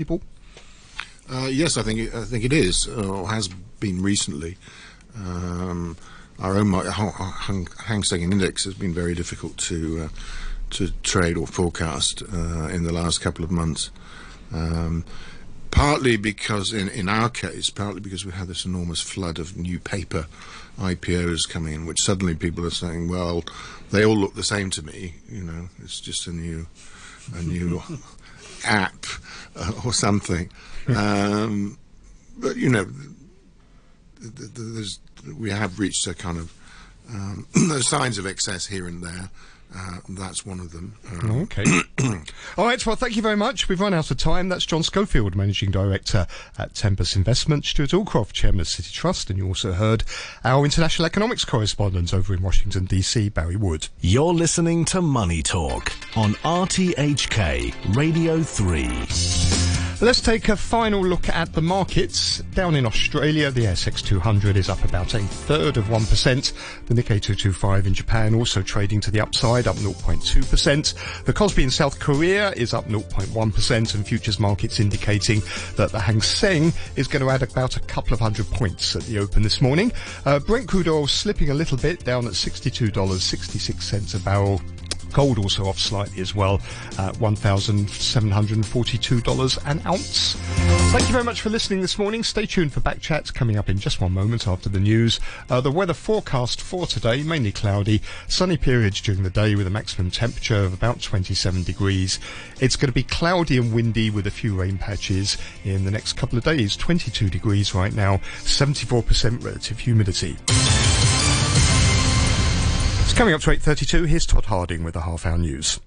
people? Uh, yes, I think it, I think it is, or has been recently. Um, our own Hang, Hang Seng Index has been very difficult to uh, to trade or forecast uh, in the last couple of months. Um, partly because, in, in our case, partly because we had this enormous flood of new paper IPOs coming in, which suddenly people are saying, well, they all look the same to me. You know, it's just a new, a new app uh, or something. Um, but you know, we have reached a kind of um, signs of excess here and there. Uh, that's one of them. Um, okay. All right. Well, thank you very much. We've run out of time. That's John Schofield, Managing Director at Tempest Investment, Stuart Aldcroft, Chairman of Citi Trust, and you also heard our international economics correspondent over in Washington, D.C., Barry Wood. You're listening to Money Talk on RTHK Radio 3. Let's take a final look at the markets. Down in Australia, the ASX 200 is up about a third of 1%. The Nikkei 225 in Japan also trading to the upside, up 0.2%. The Kospi in South Korea is up 0.1% and futures markets indicating that the Hang Seng is going to add about a couple of hundred points at the open this morning. Uh, Brent crude oil slipping a little bit down at $62.66 a barrel. Gold also off slightly as well, at $1,742 an ounce. Thank you very much for listening this morning. Stay tuned for back chats coming up in just one moment after the news. Uh, the weather forecast for today, mainly cloudy, sunny periods during the day with a maximum temperature of about 27 degrees. It's going to be cloudy and windy with a few rain patches in the next couple of days. 22 degrees right now, 74% relative humidity. It's coming up to 8.32. Here's Todd Harding with the half hour news.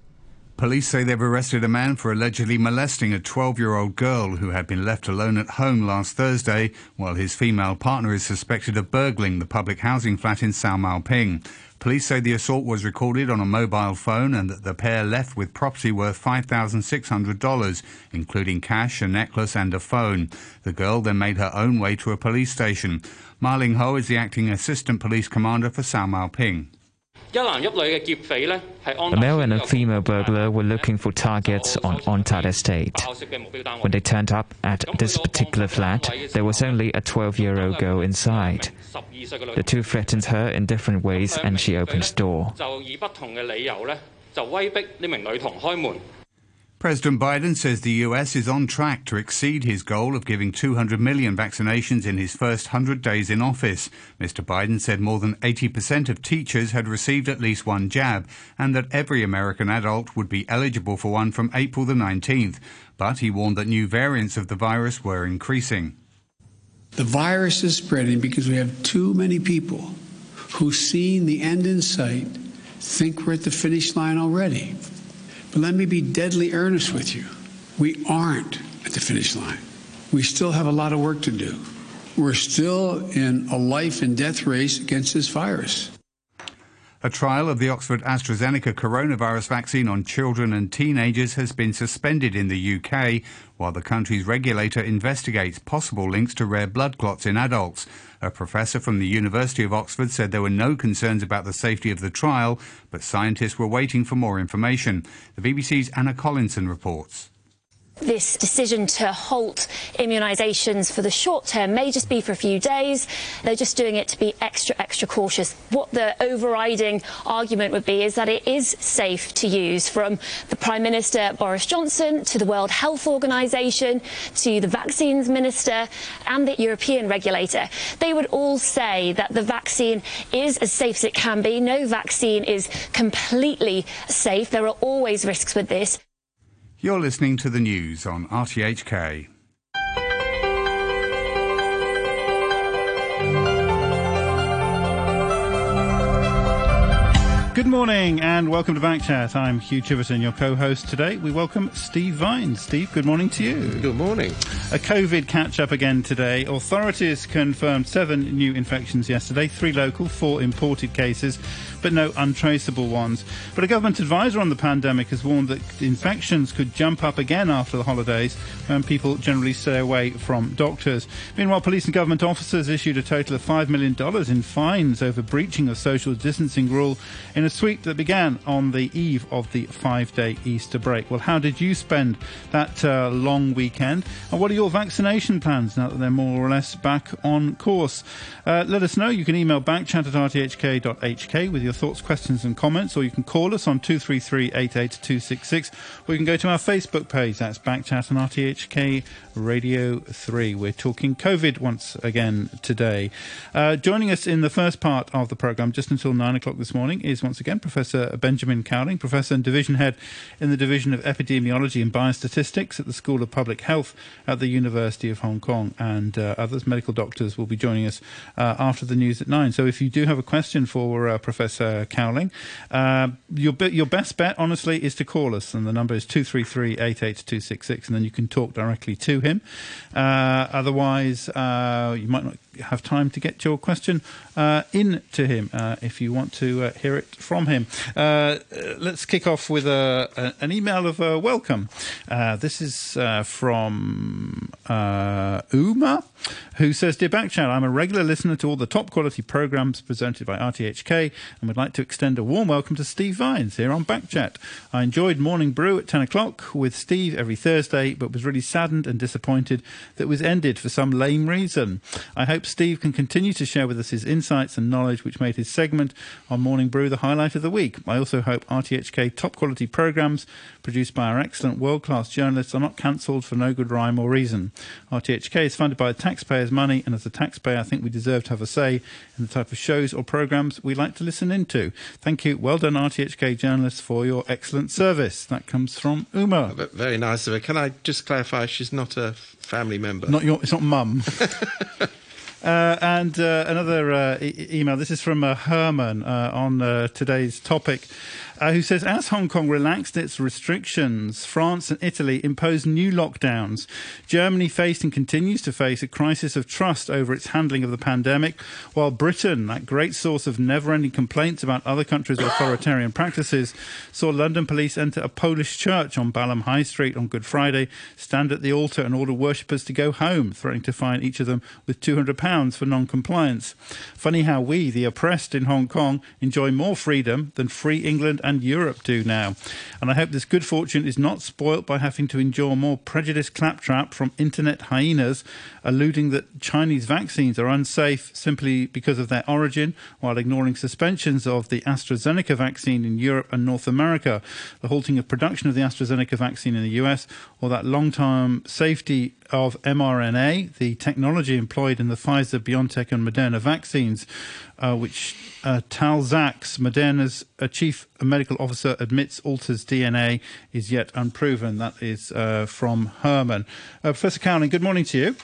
Police say they've arrested a man for allegedly molesting a 12 year old girl who had been left alone at home last Thursday, while his female partner is suspected of burgling the public housing flat in Sau Mau Ping. Police say the assault was recorded on a mobile phone and that the pair left with property worth $5,600, including cash, a necklace, and a phone. The girl then made her own way to a police station. Marling Ho is the acting assistant police commander for Sau Mau Ping. A male and a female burglar were looking for targets on On Tat Estate. When they turned up at this particular flat, there was only a 12 year old girl inside. The two threatened her in different ways and she opened the door. President Biden says the US is on track to exceed his goal of giving 200 million vaccinations in his first 100 days in office. Mr. Biden said more than 80% of teachers had received at least one jab and that every American adult would be eligible for one from April the 19th. But he warned that new variants of the virus were increasing. The virus is spreading because we have too many people who, seeing the end in sight, think we're at the finish line already. But let me be deadly earnest with you. We aren't at the finish line. We still have a lot of work to do. We're still in a life and death race against this virus. A trial of the Oxford AstraZeneca coronavirus vaccine on children and teenagers has been suspended in the UK while the country's regulator investigates possible links to rare blood clots in adults. A professor from the University of Oxford said there were no concerns about the safety of the trial, but scientists were waiting for more information. The BBC's Anna Collinson reports. This decision to halt immunisations for the short term may just be for a few days. They're just doing it to be extra, extra cautious. What the overriding argument would be is that it is safe to use from the Prime Minister Boris Johnson to the World Health Organization to the Vaccines Minister and the European regulator. They would all say that the vaccine is as safe as it can be. No vaccine is completely safe. There are always risks with this. You're listening to the news on RTHK. Good morning and welcome to Backchat. I'm Hugh Chiverton, your co-host today. We welcome Steve Vine. Steve, good morning to you. Good morning. A COVID catch up again today. Authorities confirmed seven new infections yesterday, three local, four imported cases but no untraceable ones. But a government advisor on the pandemic has warned that infections could jump up again after the holidays when people generally stay away from doctors. Meanwhile, police and government officers issued a total of $5 million in fines over breaching of social distancing rule in a sweep that began on the eve of the five day Easter break. Well, how did you spend that uh, long weekend? And what are your vaccination plans now that they're more or less back on course? Uh, let us know. You can email backchat at rthk.hk with your your thoughts, questions, and comments, or you can call us on 233 88266, or you can go to our Facebook page. That's Backchat and RTHK Radio 3. We're talking COVID once again today. Uh, joining us in the first part of the programme, just until 9 o'clock this morning, is once again Professor Benjamin Cowling, Professor and Division Head in the Division of Epidemiology and Biostatistics at the School of Public Health at the University of Hong Kong, and uh, others medical doctors will be joining us uh, after the news at 9. So if you do have a question for uh, Cowling, uh, your, your best bet, honestly, is to call us, and the number is 233 88266, and then you can talk directly to him. Uh, otherwise, uh, you might not have time to get your question uh, in to him uh, if you want to uh, hear it from him. Uh, let's kick off with a, a, an email of welcome. this is from Uma, who says, Dear Backchat, I'm a regular listener to all the top quality programs presented by RTHK and would like to extend a warm welcome to Steve Vines here on Backchat. I enjoyed Morning Brew at 10 o'clock with Steve every Thursday, but was really saddened and disappointed that was ended for some lame reason. I hope Steve can continue to share with us his insights and knowledge, which made his segment on Morning Brew the highlight of the week. I also hope RTHK top quality programmes produced by our excellent world class journalists are not cancelled for no good rhyme or reason. RTHK is funded by taxpayers' money, and as a taxpayer, I think we deserve to have a say in the type of shows or programmes we like to listen into. Thank you. Well done, RTHK journalists, for your excellent service. That comes from Uma. Very nice of her. Can I just clarify she's not a family member? Not your, it's not mum. Uh, and uh, another uh, e- email. This is from uh, Herman uh, on uh, today's topic uh, who says as Hong Kong relaxed its restrictions, France and Italy imposed new lockdowns. Germany faced and continues to face a crisis of trust over its handling of the pandemic, while Britain, that great source of never ending complaints about other countries' authoritarian practices, saw London police enter a Polish church on Balham High Street on Good Friday, stand at the altar and order worshippers to go home, threatening to fine each of them with £200 for non compliance. Funny how we, the oppressed in Hong Kong, enjoy more freedom than free England and Europe do now. And I hope this good fortune is not spoilt by having to endure more prejudiced claptrap from internet hyenas alluding that Chinese vaccines are unsafe simply because of their origin, while ignoring suspensions of the AstraZeneca vaccine in Europe and North America, the halting of production of the AstraZeneca vaccine in the US, or that long term safety of mRNA, the technology employed in the Pfizer, BioNTech, and Moderna vaccines, uh, which uh, Tal Zaks, Moderna's uh, chief medical officer, admits alters DNA, is yet unproven. That is uh, from Herman. Uh, Professor Cowling, good morning to you.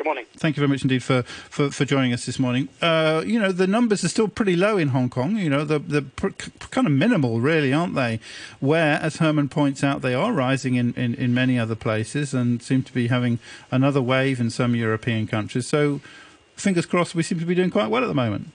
Good morning. Thank you very much indeed for, for, for joining us this morning. Uh, you know, the numbers are still pretty low in Hong Kong. You know, they're, they're pr- kind of minimal, really, aren't they? Where, as Herman points out, they are rising in, in, in many other places and seem to be having another wave in some European countries. So, fingers crossed, we seem to be doing quite well at the moment.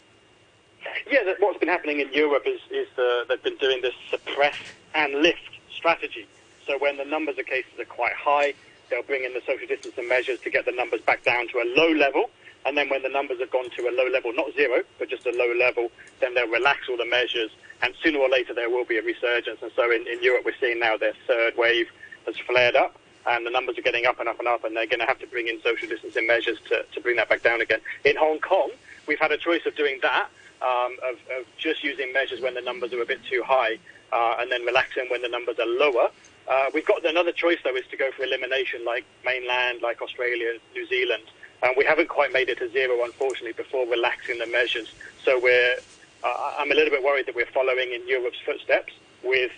Yeah, what's been happening in Europe is, is uh, they've been doing this suppress and lift strategy. So when the numbers of cases are quite high, They'll bring in the social distancing measures to get the numbers back down to a low level. And then when the numbers have gone to a low level, not zero, but just a low level, then they'll relax all the measures. And sooner or later, there will be a resurgence. And so in, in Europe, we're seeing now their third wave has flared up. And the numbers are getting up and up and up, and they're going to have to bring in social distancing measures to, to bring that back down again. In Hong Kong, we've had a choice of doing that, um, of, of just using measures when the numbers are a bit too high, uh, and then relaxing when the numbers are lower. Uh, we've got another choice though is to go for elimination like mainland, like Australia, New Zealand, and we haven't quite made it to zero unfortunately before relaxing the measures. So we're uh, I'm a little bit worried that we're following in Europe's footsteps with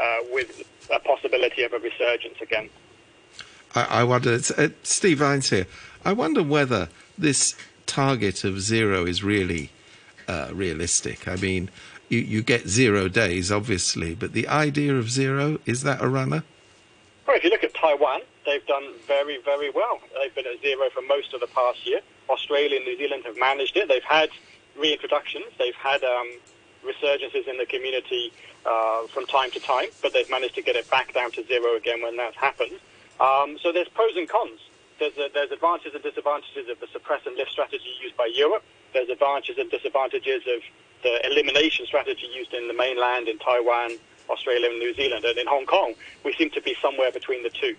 uh, with a possibility of a resurgence again. I, I wonder, uh, Steve Vines here. I wonder whether this target of zero is really uh, realistic. I mean, you, you get zero days, obviously, but the idea of zero, is that a runner? Well, if you look at Taiwan, they've done very, very well. They've been at zero for most of the past year. Australia and New Zealand have managed it. They've had reintroductions. They've had um, resurgences in the community uh, from time to time, but they've managed to get it back down to zero again when that's happened. Um, so there's pros and cons. There's, a, there's advantages and disadvantages of the suppress and lift strategy used by Europe. There's advantages and disadvantages of the elimination strategy used in the mainland, in Taiwan, Australia, and New Zealand. And in Hong Kong, we seem to be somewhere between the two.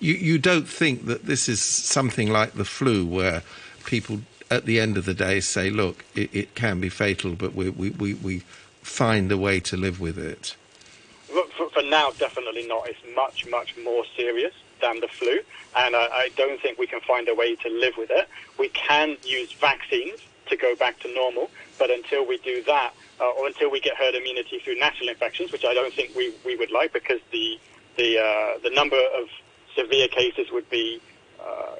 You, you don't think that this is something like the flu where people at the end of the day say, look, it, it can be fatal, but we, we, we, we find a way to live with it? For, for, now, definitely not. It's much, much more serious than the flu, and I, I don't think we can find a way to live with it. We can use vaccines to go back to normal, but until we do that, uh, or until we get herd immunity through natural infections, which I don't think we, we would like because the the uh, the number of severe cases would be uh,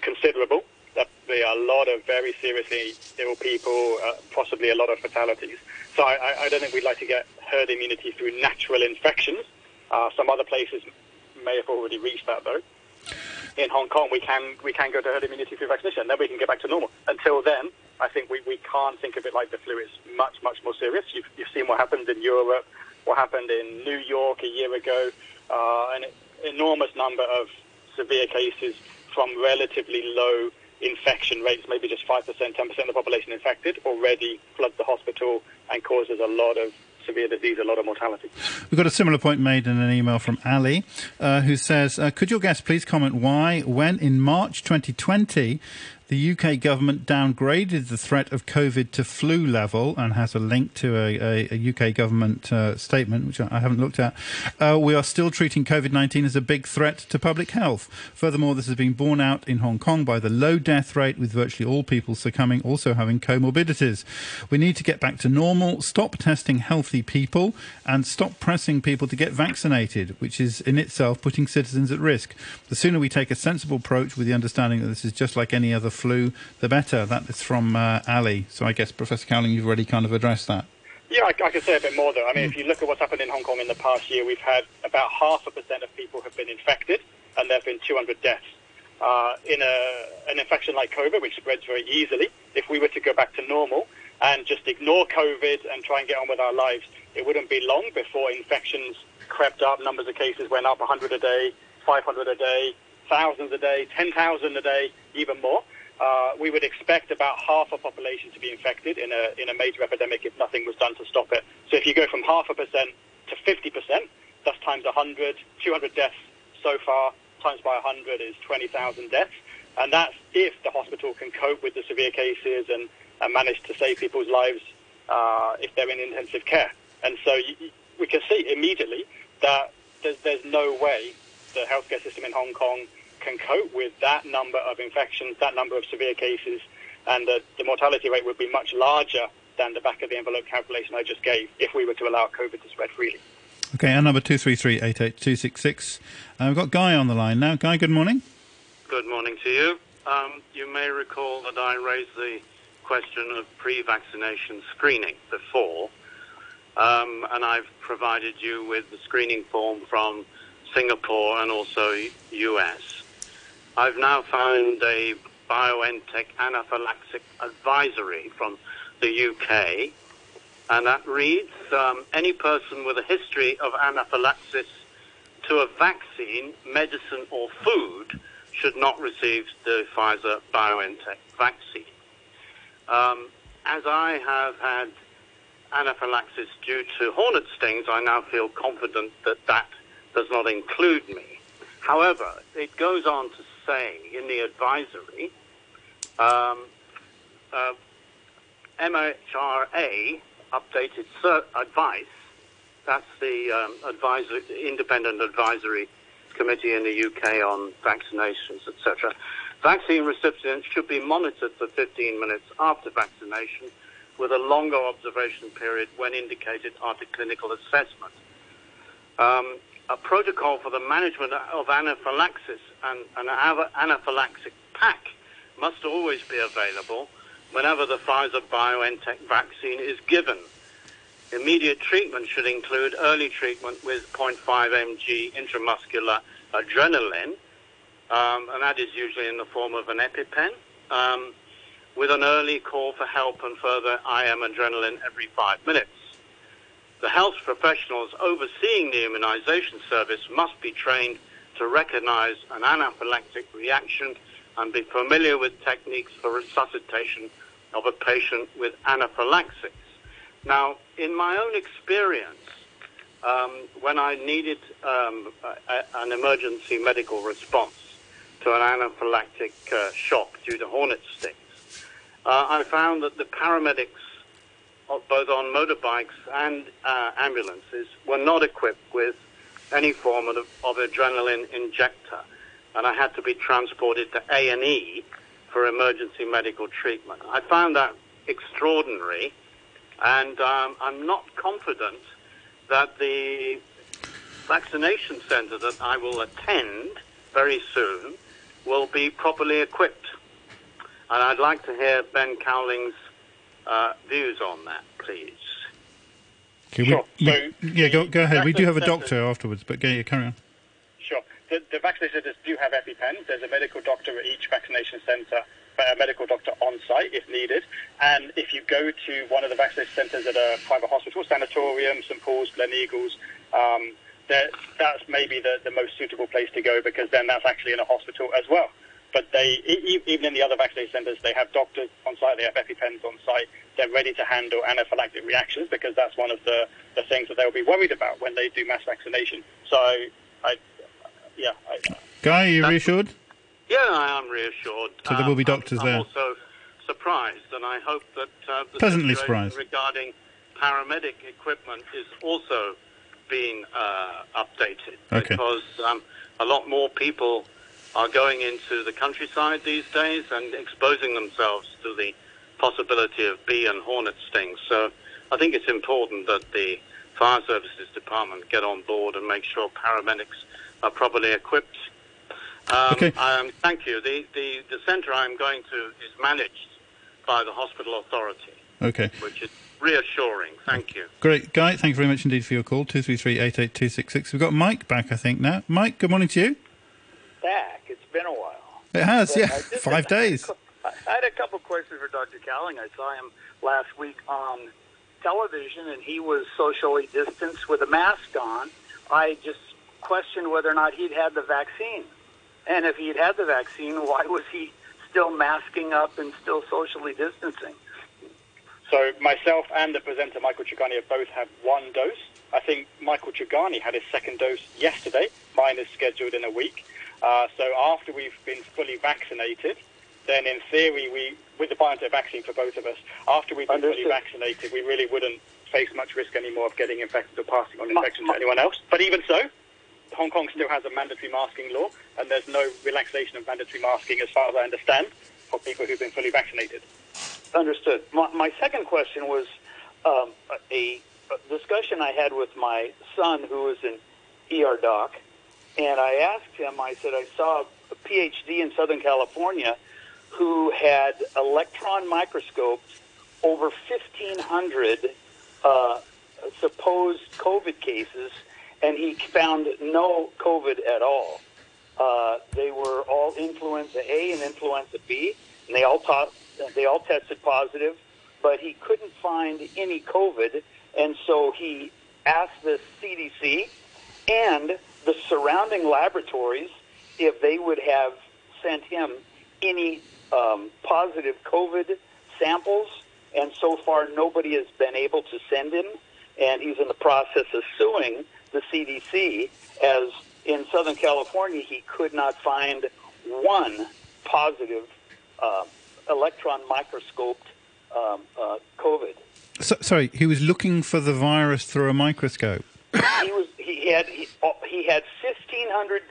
considerable. There'd be a lot of very seriously ill people, uh, possibly a lot of fatalities. So I, I, don't think we'd like to get herd immunity through natural infections. Uh, some other places may have already reached that though. In Hong Kong, we can we can go to herd immunity through vaccination. Then we can get back to normal. Until then, I think we, we can't think of it like the flu. It's much much more serious. You've, you've seen what happened in Europe, what happened in New York a year ago, uh, an enormous number of severe cases from relatively low infection rates, maybe just 5%, 10% of the population infected, already floods the hospital and causes a lot of severe disease, a lot of mortality. We've got a similar point made in an email from Ali, uh, who says, uh, Could your guest please comment why, when in March 2020 the UK government downgraded the threat of COVID to flu level and has a link to a, a, a UK government uh, statement, which I haven't looked at. Uh, we are still treating COVID 19 as a big threat to public health. Furthermore, this has been borne out in Hong Kong by the low death rate, with virtually all people succumbing also having comorbidities. We need to get back to normal, stop testing healthy people, and stop pressing people to get vaccinated, which is in itself putting citizens at risk. The sooner we take a sensible approach with the understanding that this is just like any other flu, the better. That is from uh, Ali. So I guess, Professor Cowling, you've already kind of addressed that. Yeah, I, I could say a bit more though. I mean, if you look at what's happened in Hong Kong in the past year, we've had about half a percent of people have been infected, and there have been 200 deaths. Uh, in a, an infection like COVID, which spreads very easily, if we were to go back to normal and just ignore COVID and try and get on with our lives, it wouldn't be long before infections crept up, numbers of cases went up 100 a day, 500 a day, thousands a day, 10,000 a day, even more uh, we would expect about half a population to be infected in a, in a major epidemic if nothing was done to stop it. So if you go from half a percent to 50%, that's times 100, 200 deaths so far, times by 100 is 20,000 deaths. And that's if the hospital can cope with the severe cases and, and manage to save people's lives uh, if they're in intensive care. And so you, we can see immediately that there's, there's no way the healthcare system in Hong Kong can cope with that number of infections, that number of severe cases, and the, the mortality rate would be much larger than the back of the envelope calculation I just gave if we were to allow COVID to spread freely. Okay, and number 233-88266. Uh, we've got Guy on the line now. Guy, good morning. Good morning to you. Um, you may recall that I raised the question of pre-vaccination screening before, um, and I've provided you with the screening form from Singapore and also US. I've now found a BioNTech anaphylactic advisory from the UK, and that reads um, any person with a history of anaphylaxis to a vaccine, medicine, or food should not receive the Pfizer BioNTech vaccine. Um, as I have had anaphylaxis due to hornet stings, I now feel confident that that does not include me. However, it goes on to say in the advisory, um, uh, MHRA updated cert- advice. That's the um, independent advisory committee in the UK on vaccinations, etc. Vaccine recipients should be monitored for 15 minutes after vaccination with a longer observation period when indicated after clinical assessment. Um, a protocol for the management of anaphylaxis and an anaphylactic pack must always be available whenever the Pfizer BioNTech vaccine is given. Immediate treatment should include early treatment with 0.5 mg intramuscular adrenaline, um, and that is usually in the form of an EpiPen, um, with an early call for help and further IM adrenaline every five minutes. The health professionals overseeing the immunization service must be trained to recognize an anaphylactic reaction and be familiar with techniques for resuscitation of a patient with anaphylaxis. Now, in my own experience, um, when I needed um, a, an emergency medical response to an anaphylactic uh, shock due to hornet stings, uh, I found that the paramedics, both on motorbikes and uh, ambulances, were not equipped with any form of, of adrenaline injector, and I had to be transported to A&E for emergency medical treatment. I found that extraordinary and um, I'm not confident that the vaccination centre that I will attend very soon will be properly equipped. And I'd like to hear Ben Cowling's uh, views on that, please. Okay, sure. We, so yeah, go, go ahead. We do have a doctor afterwards, but go, carry on. Sure. The, the vaccination centres do have EpiPens. There's a medical doctor at each vaccination centre a medical doctor on site if needed. And if you go to one of the vaccination centres at a private hospital, sanatorium, St Paul's, Gleneagles, um, that's maybe the, the most suitable place to go because then that's actually in a hospital as well. But they, even in the other vaccination centres, they have doctors on site, they have EpiPens on site, they're ready to handle anaphylactic reactions because that's one of the, the things that they'll be worried about when they do mass vaccination. So, I, yeah. I, Guy, are you reassured? Yeah, I am reassured. So there will be doctors um, there. I'm also surprised, and I hope that uh, the pleasantly surprised regarding paramedic equipment is also being uh, updated okay. because um, a lot more people are going into the countryside these days and exposing themselves to the possibility of bee and hornet stings. So I think it's important that the fire services department get on board and make sure paramedics are properly equipped um, okay. Um, thank you. The, the, the centre I'm going to is managed by the hospital authority. Okay. Which is reassuring. Thank you. Great. Guy, thank you very much indeed for your call. 233 We've got Mike back, I think, now. Mike, good morning to you. Back. It's been a while. It has, but yeah. Five days. I had a couple questions for Dr. Cowling. I saw him last week on television, and he was socially distanced with a mask on. I just questioned whether or not he'd had the vaccine. And if he'd had the vaccine, why was he still masking up and still socially distancing? So myself and the presenter Michael Chugani have both had one dose. I think Michael Chugani had his second dose yesterday. Mine is scheduled in a week. Uh, so after we've been fully vaccinated, then in theory, we with the BioNTech vaccine for both of us, after we've been Understood. fully vaccinated, we really wouldn't face much risk anymore of getting infected or passing on infection to anyone else. But even so, Hong Kong still has a mandatory masking law, and there's no relaxation of mandatory masking, as far as I understand, for people who've been fully vaccinated. Understood. My, my second question was um, a, a, discussion I had with my son, who is an ER doc, and I asked him. I said I saw a PhD in Southern California who had electron microscopes over 1,500 uh, supposed COVID cases and he found no COVID at all. Uh, they were all influenza A and influenza B, and they all taught, they all tested positive, but he couldn't find any COVID, and so he asked the CDC and the surrounding laboratories if they would have sent him any um, positive COVID samples, and so far nobody has been able to send him, and he's in the process of suing the CDC, as in Southern California, he could not find one positive uh, electron microscoped um, uh, COVID. So, sorry, he was looking for the virus through a microscope. He was. He had. He, he had fifteen hundred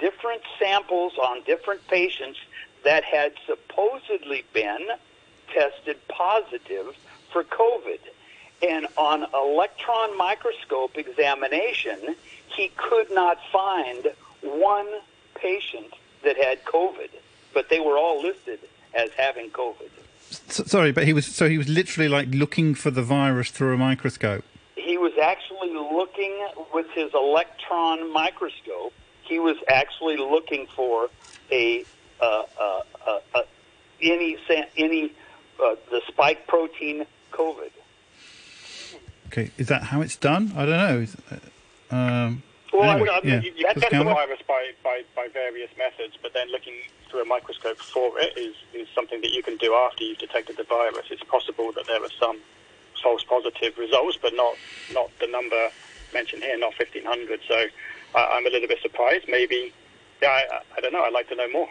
different samples on different patients that had supposedly been tested positive for COVID. And on electron microscope examination, he could not find one patient that had COVID, but they were all listed as having COVID. sorry, but he was so he was literally like looking for the virus through a microscope. His electron microscope, he was actually looking for a uh, uh, uh, uh any any uh, the spike protein COVID. Okay, is that how it's done? I don't know. Uh, um, well, anyway, I mean, yeah. you, you can test the virus by, by, by various methods, but then looking through a microscope for it is, is something that you can do after you've detected the virus. It's possible that there are some false positive results, but not not the number mentioned here, not 1,500. So uh, I'm a little bit surprised. Maybe, yeah, I, I don't know. I'd like to know more.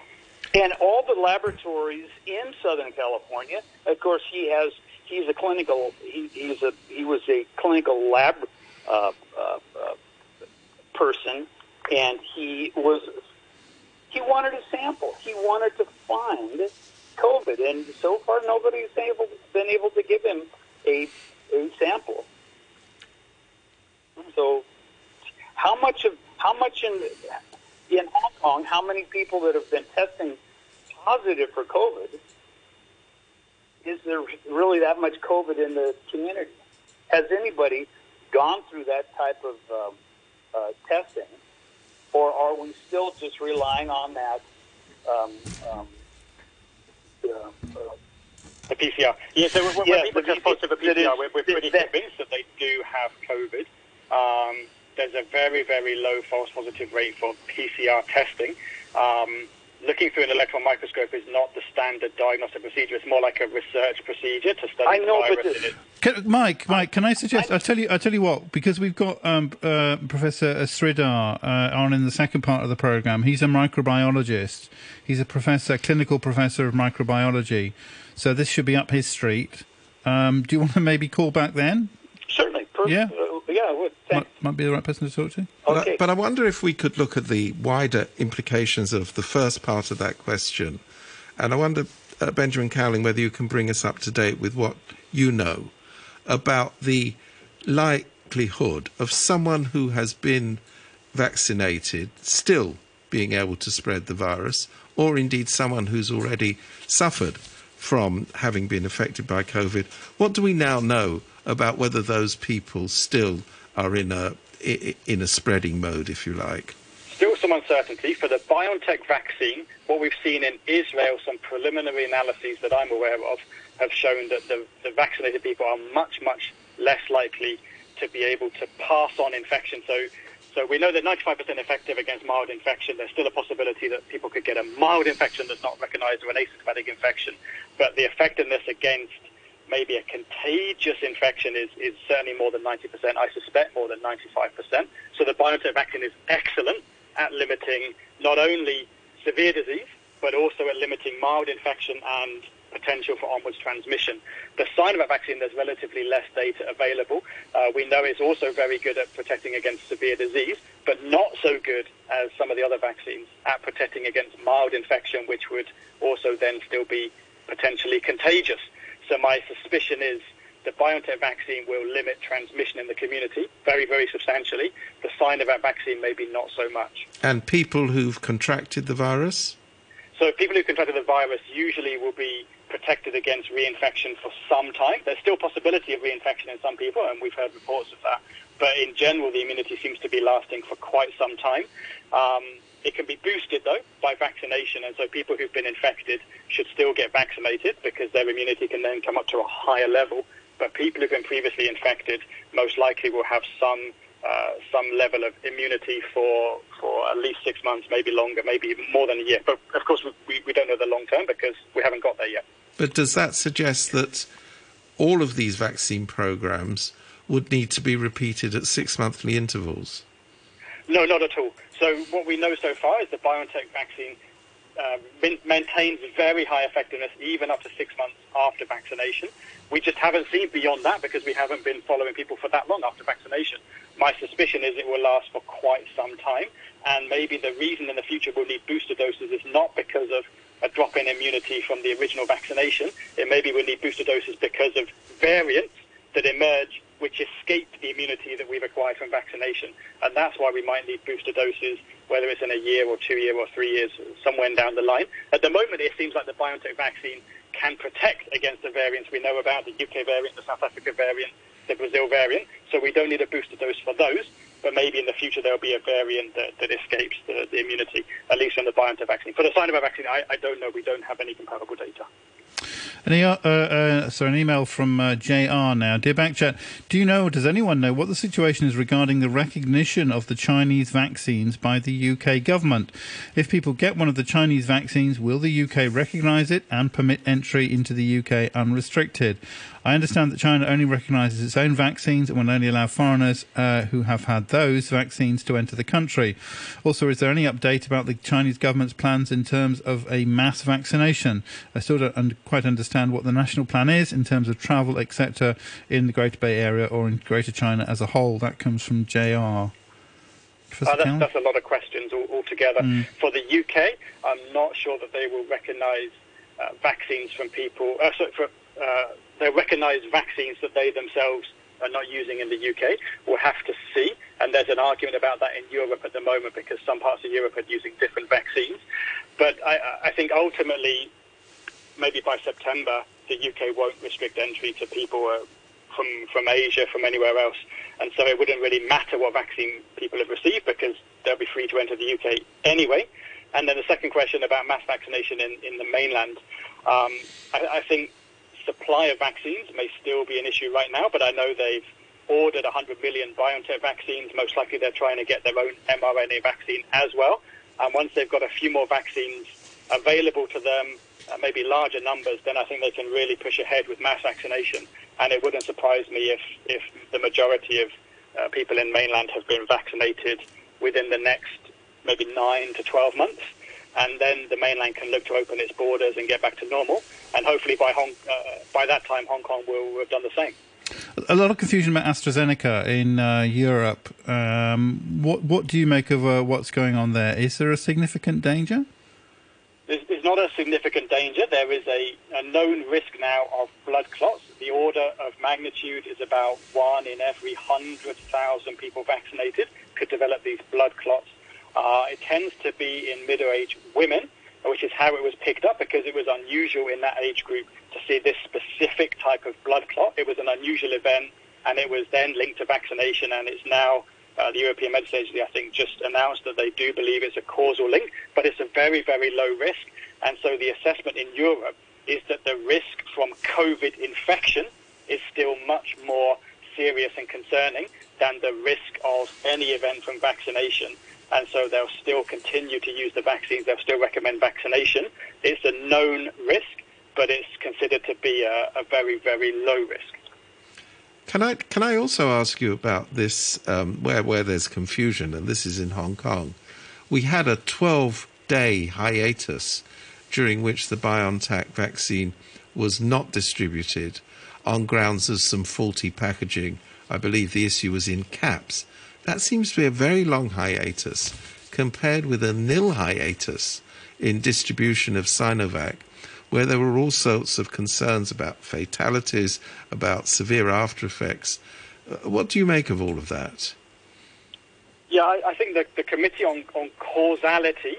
And all the laboratories in Southern California, of course, he has. He's a clinical. He, he's a. He was a clinical lab uh, uh, uh, person, and he was. He wanted a sample. He wanted to find COVID, and so far nobody's able been able to give him a a sample. So, how much of how much in in Hong Kong? How many people that have been testing positive for COVID? Is there really that much COVID in the community? Has anybody gone through that type of um, uh, testing, or are we still just relying on that? Um, um, uh, uh, the PCR. Yeah, so when, yeah, people test positive for PCR, is, we're, we're pretty that, convinced that they do have COVID. Um, there's a very, very low false positive rate for PCR testing. Um, looking through an electron microscope is not the standard diagnostic procedure. It's more like a research procedure to study I know, the virus but can, Mike, Mike, can I suggest? I, will tell you. I'll tell you what. Because we've got um, uh, Professor Sridhar uh, on in the second part of the program. He's a microbiologist. He's a professor, clinical professor of microbiology. So this should be up his street. Um, do you want to maybe call back then? Certainly. Per- yeah. Uh, yeah, I would. Might, might, be the right person to talk to. Okay. But I, but I wonder if we could look at the wider implications of the first part of that question. And I wonder, uh, Benjamin Cowling, whether you can bring us up to date with what you know about the likelihood of someone who has been vaccinated still being able to spread the virus, or indeed someone who's already suffered from having been affected by COVID. What do we now know about whether those people still are in a in a spreading mode, if you like? Still some uncertainty for the BioNTech vaccine. What we've seen in Israel, some preliminary analyses that I'm aware of, have shown that the, the vaccinated people are much much less likely to be able to pass on infection. So so we know that 95% effective against mild infection. There's still a possibility that people could get a mild infection that's not recognized or an asymptomatic infection. But the effectiveness against maybe a contagious infection is, is certainly more than 90%. I suspect more than 95%. So the BioNTech vaccine is excellent at limiting not only severe disease, but also at limiting mild infection and potential for onwards transmission. The Sinovac vaccine, there's relatively less data available. Uh, we know it's also very good at protecting against severe disease, but not so good as some of the other vaccines at protecting against mild infection, which would also then still be potentially contagious. So my suspicion is the BioNTech vaccine will limit transmission in the community very, very substantially. The Sinovac vaccine maybe not so much. And people who've contracted the virus? So people who contracted the virus usually will be protected against reinfection for some time. There's still possibility of reinfection in some people, and we've heard reports of that. But in general, the immunity seems to be lasting for quite some time. Um, it can be boosted, though, by vaccination, and so people who've been infected should still get vaccinated because their immunity can then come up to a higher level. But people who've been previously infected most likely will have some uh, some level of immunity for for at least six months, maybe longer, maybe more than a year. But of course, we, we don't know the long term because we haven't got there yet. But does that suggest that all of these vaccine programs would need to be repeated at six monthly intervals? No, not at all. So what we know so far is the BioNTech vaccine uh, maintains very high effectiveness even up to six months after vaccination. We just haven't seen beyond that because we haven't been following people for that long after vaccination. My suspicion is it will last for quite some time, and maybe the reason in the future we'll need booster doses is not because of a drop in immunity from the original vaccination. It maybe we'll need booster doses because of variants that emerge which escape the immunity that we've acquired from vaccination. And that's why we might need booster doses, whether it's in a year or two years or three years, somewhere down the line. At the moment, it seems like the BioNTech vaccine can protect against the variants we know about, the UK variant, the South Africa variant, the Brazil variant, so we don't need a booster dose for those. But maybe in the future there'll be a variant that, that escapes the, the immunity, at least from the BioNTech vaccine. For the Sinovac vaccine, I, I don't know. We don't have any comparable data. An, uh, uh, so an email from uh, JR now. Dear Backchat, do you know, does anyone know, what the situation is regarding the recognition of the Chinese vaccines by the UK government? If people get one of the Chinese vaccines, will the UK recognise it and permit entry into the UK unrestricted? I understand that China only recognises its own vaccines and will only allow foreigners uh, who have had those vaccines to enter the country. Also, is there any update about the Chinese government's plans in terms of a mass vaccination? I still don't un- quite understand what the national plan is in terms of travel, etc., in the Greater Bay Area or in Greater China as a whole. That comes from JR. Uh, that's, that's, a lot of questions altogether. Mm. For the UK, I'm not sure that they will recognise uh, vaccines from people. Uh, sorry, for, they recognise vaccines that they themselves are not using in the UK. We'll have to see. And there's an argument about that in Europe at the moment because some parts of Europe are using different vaccines. But I, I think ultimately, maybe by September, the UK won't restrict entry to people uh, from, from Asia, from anywhere else. And so it wouldn't really matter what vaccine people have received because they'll be free to enter the UK anyway. And then the second question about mass vaccination in, in the mainland, um, I, I think supply of vaccines may still be an issue right now, but I know they've ordered 100 million BioNTech vaccines. Most likely they're trying to get their own mRNA vaccine as well. And once they've got a few more vaccines available to them, uh, maybe larger numbers, then I think they can really push ahead with mass vaccination. And it wouldn't surprise me if, if the majority of uh, people in mainland have been vaccinated within the next maybe 9 to 12 months and then the mainland can look to open its borders and get back to normal. And hopefully, by Hong, uh, by that time, Hong Kong will have done the same. A lot of confusion about AstraZeneca in uh, Europe. Um, what what do you make of uh, what's going on there? Is there a significant danger? There's, there's not a significant danger. There is a, a known risk now of blood clots. The order of magnitude is about one in every hundred thousand people vaccinated could develop these blood clots uh, it tends to be in middle-aged women, which is how it was picked up because it was unusual in that age group to see this specific type of blood clot. It was an unusual event, and it was then linked to vaccination, and it's now uh, the European Medicines Agency, I think, just announced that they do believe it's a causal link, but it's a very, very low risk. And so the assessment in Europe is that the risk from COVID infection is still much more serious and concerning than the risk of any event from vaccination and so they'll still continue to use the vaccines. They'll still recommend vaccination. It's a known risk, but it's considered to be a, a very, very low risk. Can I can I also ask you about this um, where where there's confusion, and this is in Hong Kong. We had a 12 day hiatus during which the BioNTech vaccine was not distributed on grounds of some faulty packaging. I believe the issue was in caps. That seems to be a very long hiatus compared with a nil hiatus in distribution of Sinovac, where there were all sorts of concerns about fatalities, about severe after effects. Uh, what do you make of all of that? Yeah, I, I think the Committee on, on Causality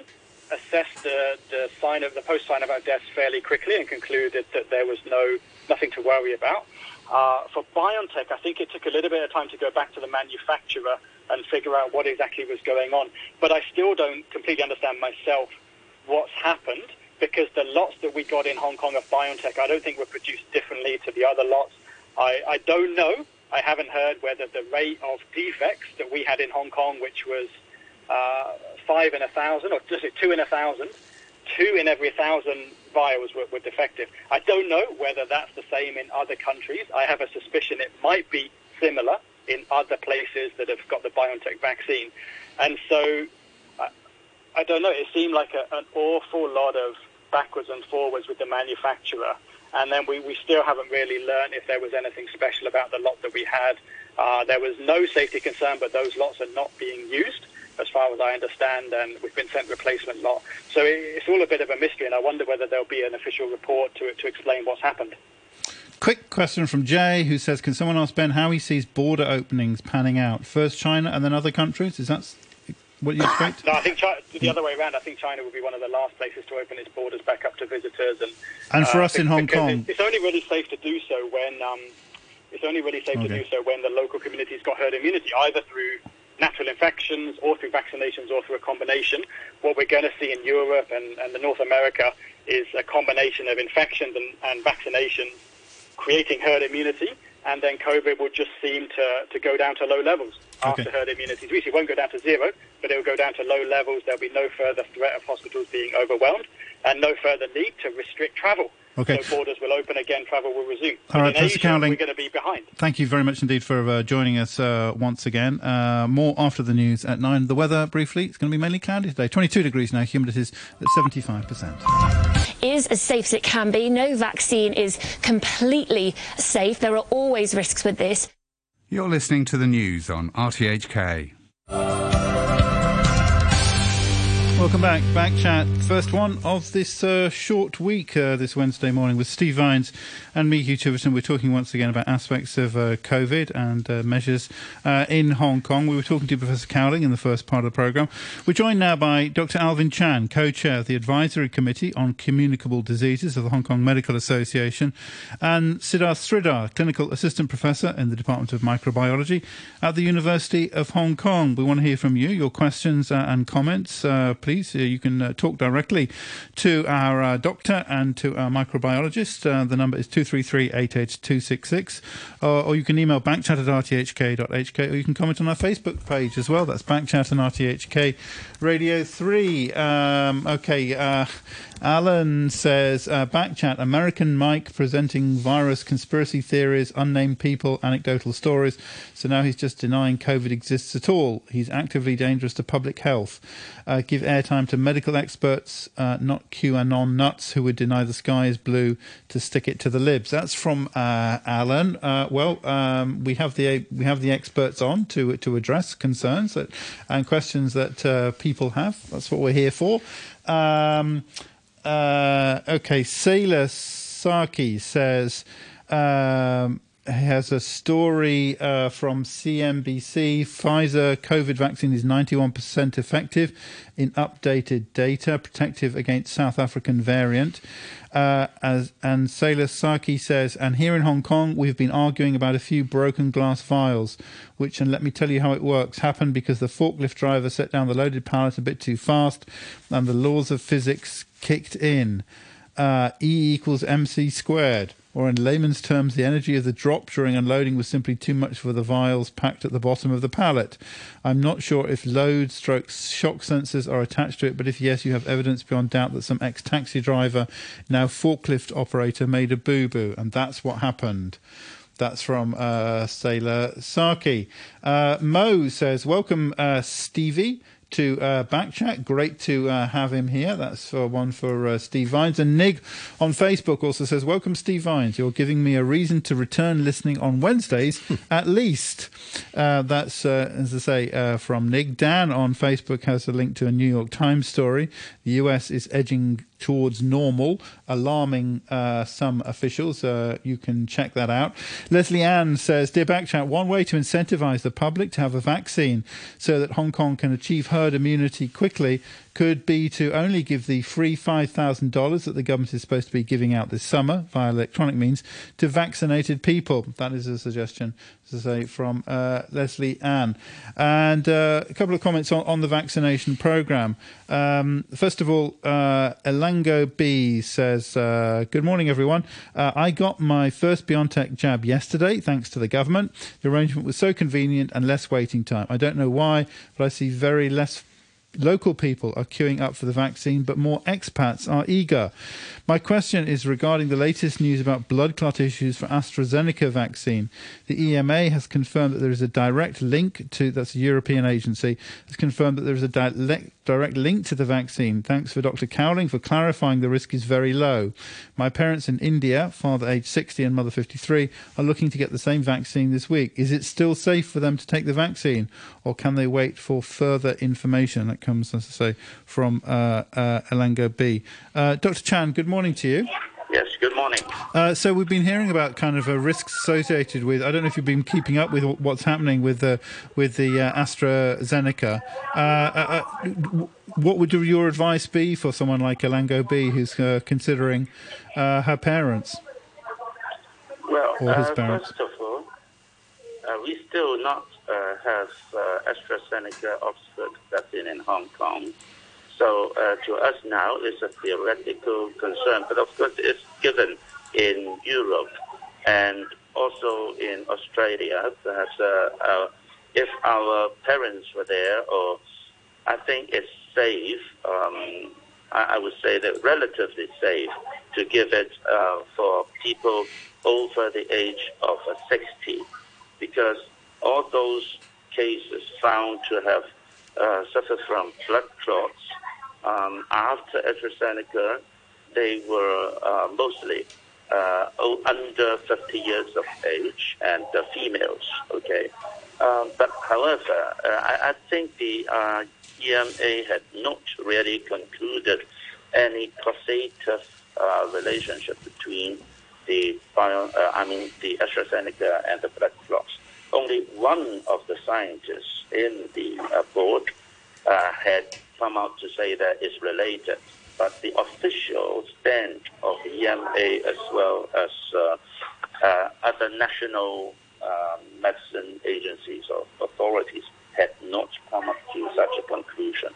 assessed the, the, sign of, the post Sinovac deaths fairly quickly and concluded that there was no nothing to worry about. Uh, for BioNTech, I think it took a little bit of time to go back to the manufacturer and figure out what exactly was going on. But I still don't completely understand myself what's happened because the lots that we got in Hong Kong of BioNTech, I don't think were produced differently to the other lots. I, I don't know. I haven't heard whether the rate of defects that we had in Hong Kong, which was uh, five in a thousand, or just two in a thousand, two in every thousand vials were, were defective. I don't know whether that's the same in other countries. I have a suspicion it might be similar in other places that have got the BioNTech vaccine. And so I, I don't know, it seemed like a, an awful lot of backwards and forwards with the manufacturer. And then we, we still haven't really learned if there was anything special about the lot that we had. Uh, there was no safety concern, but those lots are not being used, as far as I understand, and we've been sent replacement lot. So it's all a bit of a mystery, and I wonder whether there'll be an official report to, to explain what's happened. Quick question from Jay, who says, "Can someone ask Ben how he sees border openings panning out? First China and then other countries? Is that what you expect?" no, I think China, the other way around. I think China will be one of the last places to open its borders back up to visitors, and and for uh, us in Hong Kong, it's only really safe to do so when um, It's only really safe to do so when the local community's got herd immunity, either through natural infections or through vaccinations or through a combination. What we're going to see in Europe and, and the North America is a combination of infections and, and vaccinations creating herd immunity, and then COVID will just seem to, to go down to low levels after Okay. herd immunity. It won't go down to zero, but it will go down to low levels. There'll be no further threat of hospitals being overwhelmed and no further need to restrict travel. Okay. So borders will open again, travel will resume. All right, Professor Asia, Cowling. we're going to be behind. Thank you very much indeed for uh, joining us uh, once again. Uh, more after the news at nine. The weather, briefly, it's going to be mainly cloudy today. 22 degrees now, humidity is at 75%. Is as safe as it can be. No vaccine is completely safe. There are always risks with this. You're listening to the news on RTHK. Welcome back. Back chat. First one of this uh, short week uh, this Wednesday morning with Steve Vines and me, Hugh Chiverton. We're talking once again about aspects of uh, COVID and uh, measures uh, in Hong Kong. We were talking to Professor Cowling in the first part of the programme. We're joined now by Dr. Alvin Chan, co-chair of the Advisory Committee on Communicable Diseases of the Hong Kong Medical Association, and Siddharth Sridhar, clinical assistant professor in the Department of Microbiology at the University of Hong Kong. We want to hear from you, your questions uh, and comments. Please, uh, you can uh, talk directly to our uh, doctor and to our microbiologist. The number is 233-88266. Uh, or you can email backchat at rthk.hk or you can comment on our Facebook page as well. That's backchat and RTHK Radio 3. Um, okay, Alan says, uh, Backchat, American Mike presenting virus conspiracy theories, unnamed people, anecdotal stories. So now he's just denying COVID exists at all. He's actively dangerous to public health. Uh, give airtime to medical experts, uh, not QAnon nuts who would deny the sky is blue to stick it to the libs. That's from uh, Alan. Uh, well, um, we have the we have the experts on to to address concerns that, and questions that uh, people have. That's what we're here for. Um, uh, okay, Sailor Saki says um, has a story uh, from CNBC. Pfizer COVID vaccine is 91% effective in updated data, protective against South African variant. Uh, as and Sailor Saki says, and here in Hong Kong, we've been arguing about a few broken glass vials, which, and let me tell you how it works, happened because the forklift driver set down the loaded pallet a bit too fast, and the laws of physics kicked in. Uh, e equals mc squared, or in layman's terms, the energy of the drop during unloading was simply too much for the vials packed at the bottom of the pallet. I'm not sure if load stroke shock sensors are attached to it, but if yes, you have evidence beyond doubt that some ex taxi driver, now forklift operator, made a boo boo, and that's what happened. That's from uh, Sailor Saki. Uh, Mo says, Welcome, uh, Stevie. To uh, Backchat, great to uh, have him here. That's for one for uh, Steve Vines. And Nig on Facebook also says, Welcome, Steve Vines. You're giving me a reason to return listening on Wednesdays at least. Uh, that's, uh, as I say, uh, from Nig. Dan on Facebook has a link to a New York Times story. The US is edging towards normal, alarming uh, some officials. Uh, you can check that out. Leslie Ann says, Dear Backchat, one way to incentivize the public to have a vaccine so that Hong Kong can achieve herd immunity quickly could be to only give the free $5,000 that the government is supposed to be giving out this summer via electronic means to vaccinated people. That is a suggestion, as I say, from uh, Leslie Ann. And uh, a couple of comments on, on the vaccination programme. Um, first of all, uh, Elango B says, uh, Good morning, everyone. Uh, I got my first BioNTech jab yesterday, thanks to the government. The arrangement was so convenient and less waiting time. I don't know why, but I see very less local people are queuing up for the vaccine, but more expats are eager. My question is regarding the latest news about blood clot issues for AstraZeneca vaccine. The EMA has confirmed that there is a direct link to that's a European agency has confirmed that there is a direct direct link to the vaccine. Thanks for Dr. Cowling for clarifying the risk is very low. My parents in India, father age 60 and mother 53, are looking to get the same vaccine this week. Is it still safe for them to take the vaccine or can they wait for further information? That comes, as I say, from uh, uh, Elango B. Uh, Dr. Chan, good morning to you. Yes, good morning. Uh, so we've been hearing about kind of uh, risks associated with. I don't know if you've been keeping up with what's happening with the with the uh, AstraZeneca. Uh, uh, uh, what would your advice be for someone like Elango B, who's uh, considering uh, her parents? Well, Or his parents. first of all, we still not uh, have uh, AstraZeneca Oxford vaccine in Hong Kong. So uh, to us now, it's a theoretical concern, but of course it's given in Europe and also in Australia. Perhaps uh, uh, if our parents were there, or I think it's safe. Um, I, I, would say that relatively safe to give it uh, for people over the age of 60, because all those cases found to have uh, suffered from blood clots um, after AstraZeneca, they were uh, mostly uh, under 50 years of age and females. Okay, um, but however, uh, I, I, think the uh, EMA had not really concluded any causative relationship between the bio, I mean the AstraZeneca and the blood clots. Only one of the scientists in the board had come out to say that it's related but the official stand of EMA as well as uh, uh, other national um, medicine agencies or authorities had not come up to such a conclusion.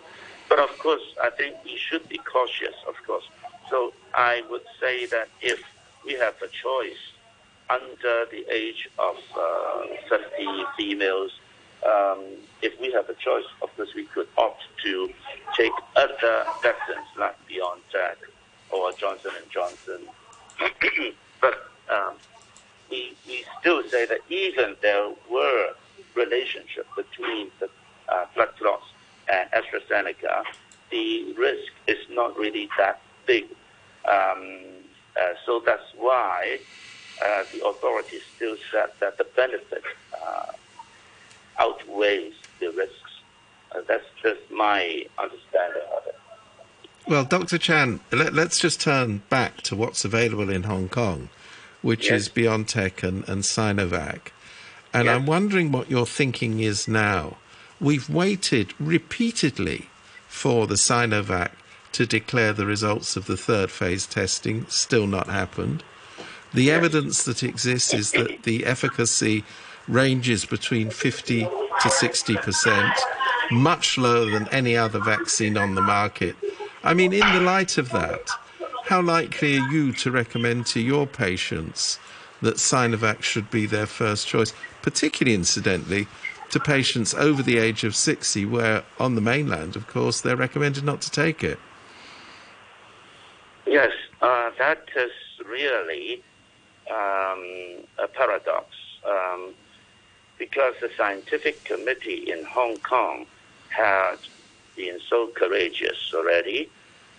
But of course, I think we should be cautious, of course. So I would say that if we have a choice under the age of uh, 50 females um, if we have a choice, of course, we could opt to take other vaccines like BioNTech or Johnson and Johnson. but um, we, we still say that even there were relationship between the uh, blood clots and AstraZeneca, the risk is not really that big. Um, uh, so that's why uh, the authorities still said that the benefit uh, outweighs the risks. Uh, that's just my understanding of it. Well, Dr. Chan, let, us just turn back to what's available in Hong Kong, which yes. is BioNTech and, and Sinovac. And yes. I'm wondering what your thinking is now. We've waited repeatedly for the Sinovac to declare the results of the third phase testing, still not happened. The evidence that exists is that the efficacy ranges between 50 to 60 percent, much lower than any other vaccine on the market. I mean, in the light of that, how likely are you to recommend to your patients that Sinovac should be their first choice, particularly incidentally to patients over the age of 60, where on the mainland, of course, they're recommended not to take it? Yes, uh, that is really um, a paradox. Um, because the scientific committee in Hong Kong had been so courageous already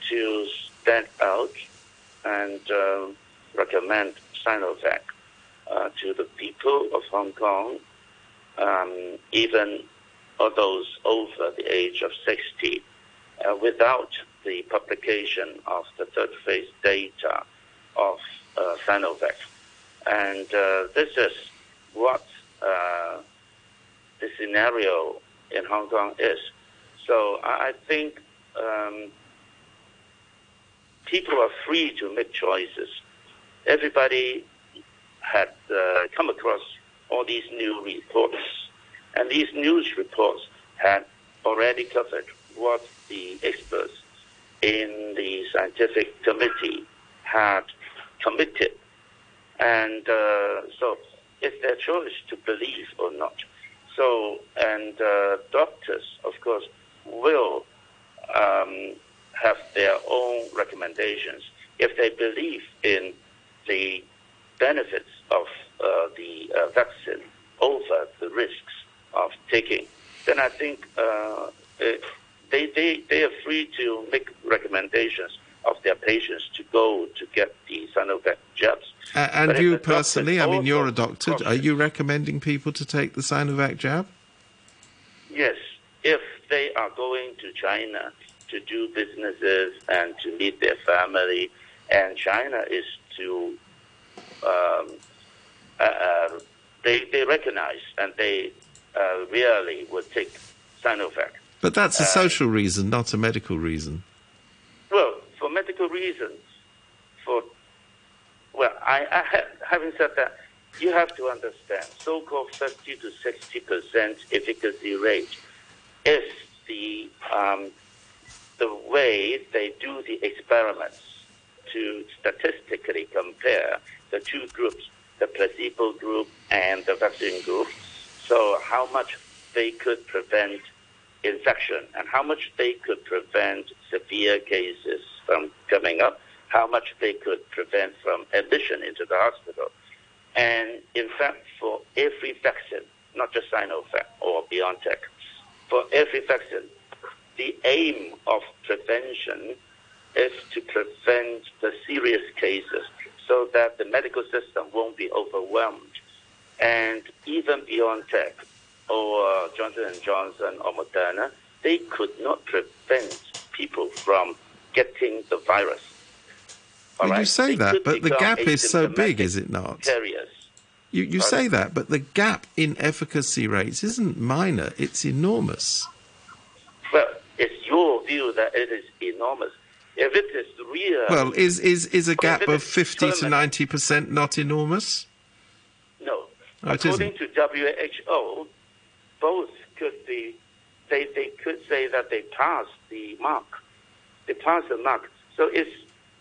to stand out and uh, recommend Sinovac uh, to the people of Hong Kong, um, even those over the age of 60, uh, without the publication of the third phase data of uh, Sinovac. And uh, this is what uh, the scenario in Hong Kong is. So I think um, people are free to make choices. Everybody had uh, come across all these new reports, and these news reports had already covered what the experts in the scientific committee had committed. And uh, so it's their choice to believe or not. So, and uh, doctors, of course, will um, have their own recommendations if they believe in the benefits of uh, the uh, vaccine over the risks of taking. Then I think uh, they, they, they are free to make recommendations of their patients to go to get the Sinovac jabs. Uh, and you personally, I mean, you're a doctor. Are you recommending people to take the Sinovac jab? Yes, if they are going to China to do businesses and to meet their family, and China is to, um, uh, uh, they, they recognize and they uh, really would take Sinovac. But that's a uh, social reason, not a medical reason. Well, for medical reasons, for well, I, I having said that, you have to understand, so-called 50 to 60 percent efficacy rate is the um, the way they do the experiments to statistically compare the two groups, the placebo group and the vaccine group. So how much they could prevent infection and how much they could prevent severe cases from coming up, how much they could prevent from admission into the hospital. And in fact, for every vaccine, not just Sinovac or BioNTech, for every vaccine, the aim of prevention is to prevent the serious cases so that the medical system won't be overwhelmed. And even BioNTech or Johnson & Johnson or Moderna, they could not prevent people from getting the virus. All Well, you say They that, but the gap is so big, is it not? Carriers. You, you say that, but the gap in efficacy rates isn't minor, it's enormous. Well, it's your view that it is enormous. If it is real, Well, is, is, is a gap of 50 to 90% not enormous? no. Oh, According to WHO, both could be. They they could say that they passed the mark. They pass the mark. So it's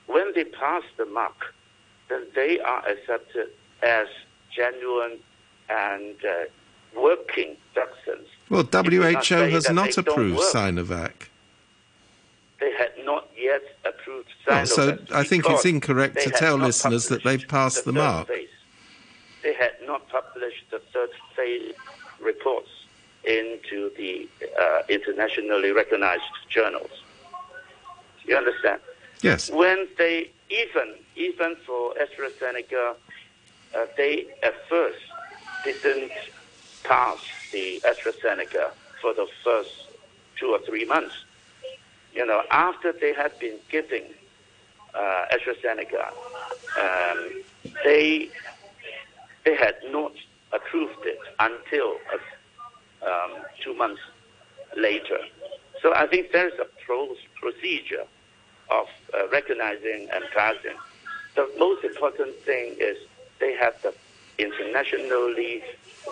when they pass the mark, then they are accepted as genuine and uh, working vaccines. Well, It did not WHO has not approved. Sinovac. They had not yet approved Well, so I think it's incorrect to tell listeners that they've passed the third mark. phase. They had not published the third phase reports into the uh, internationally recognized journals. You understand? Yes. When they even even for AstraZeneca, uh, they at first didn't pass the AstraZeneca for the first two or three months. You know, after they had been giving uh, AstraZeneca, um, they they had not approved it until uh, um, two months later. So I think there's a pro- procedure of uh, recognizing and passing. The most important thing is they have the internationally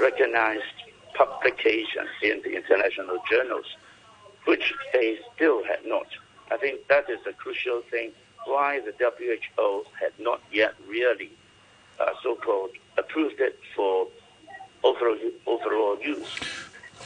recognized publications in the international journals, which they still had not. I think that is a crucial thing why the WHO had not yet really uh, so-called approved it for overall, overall use.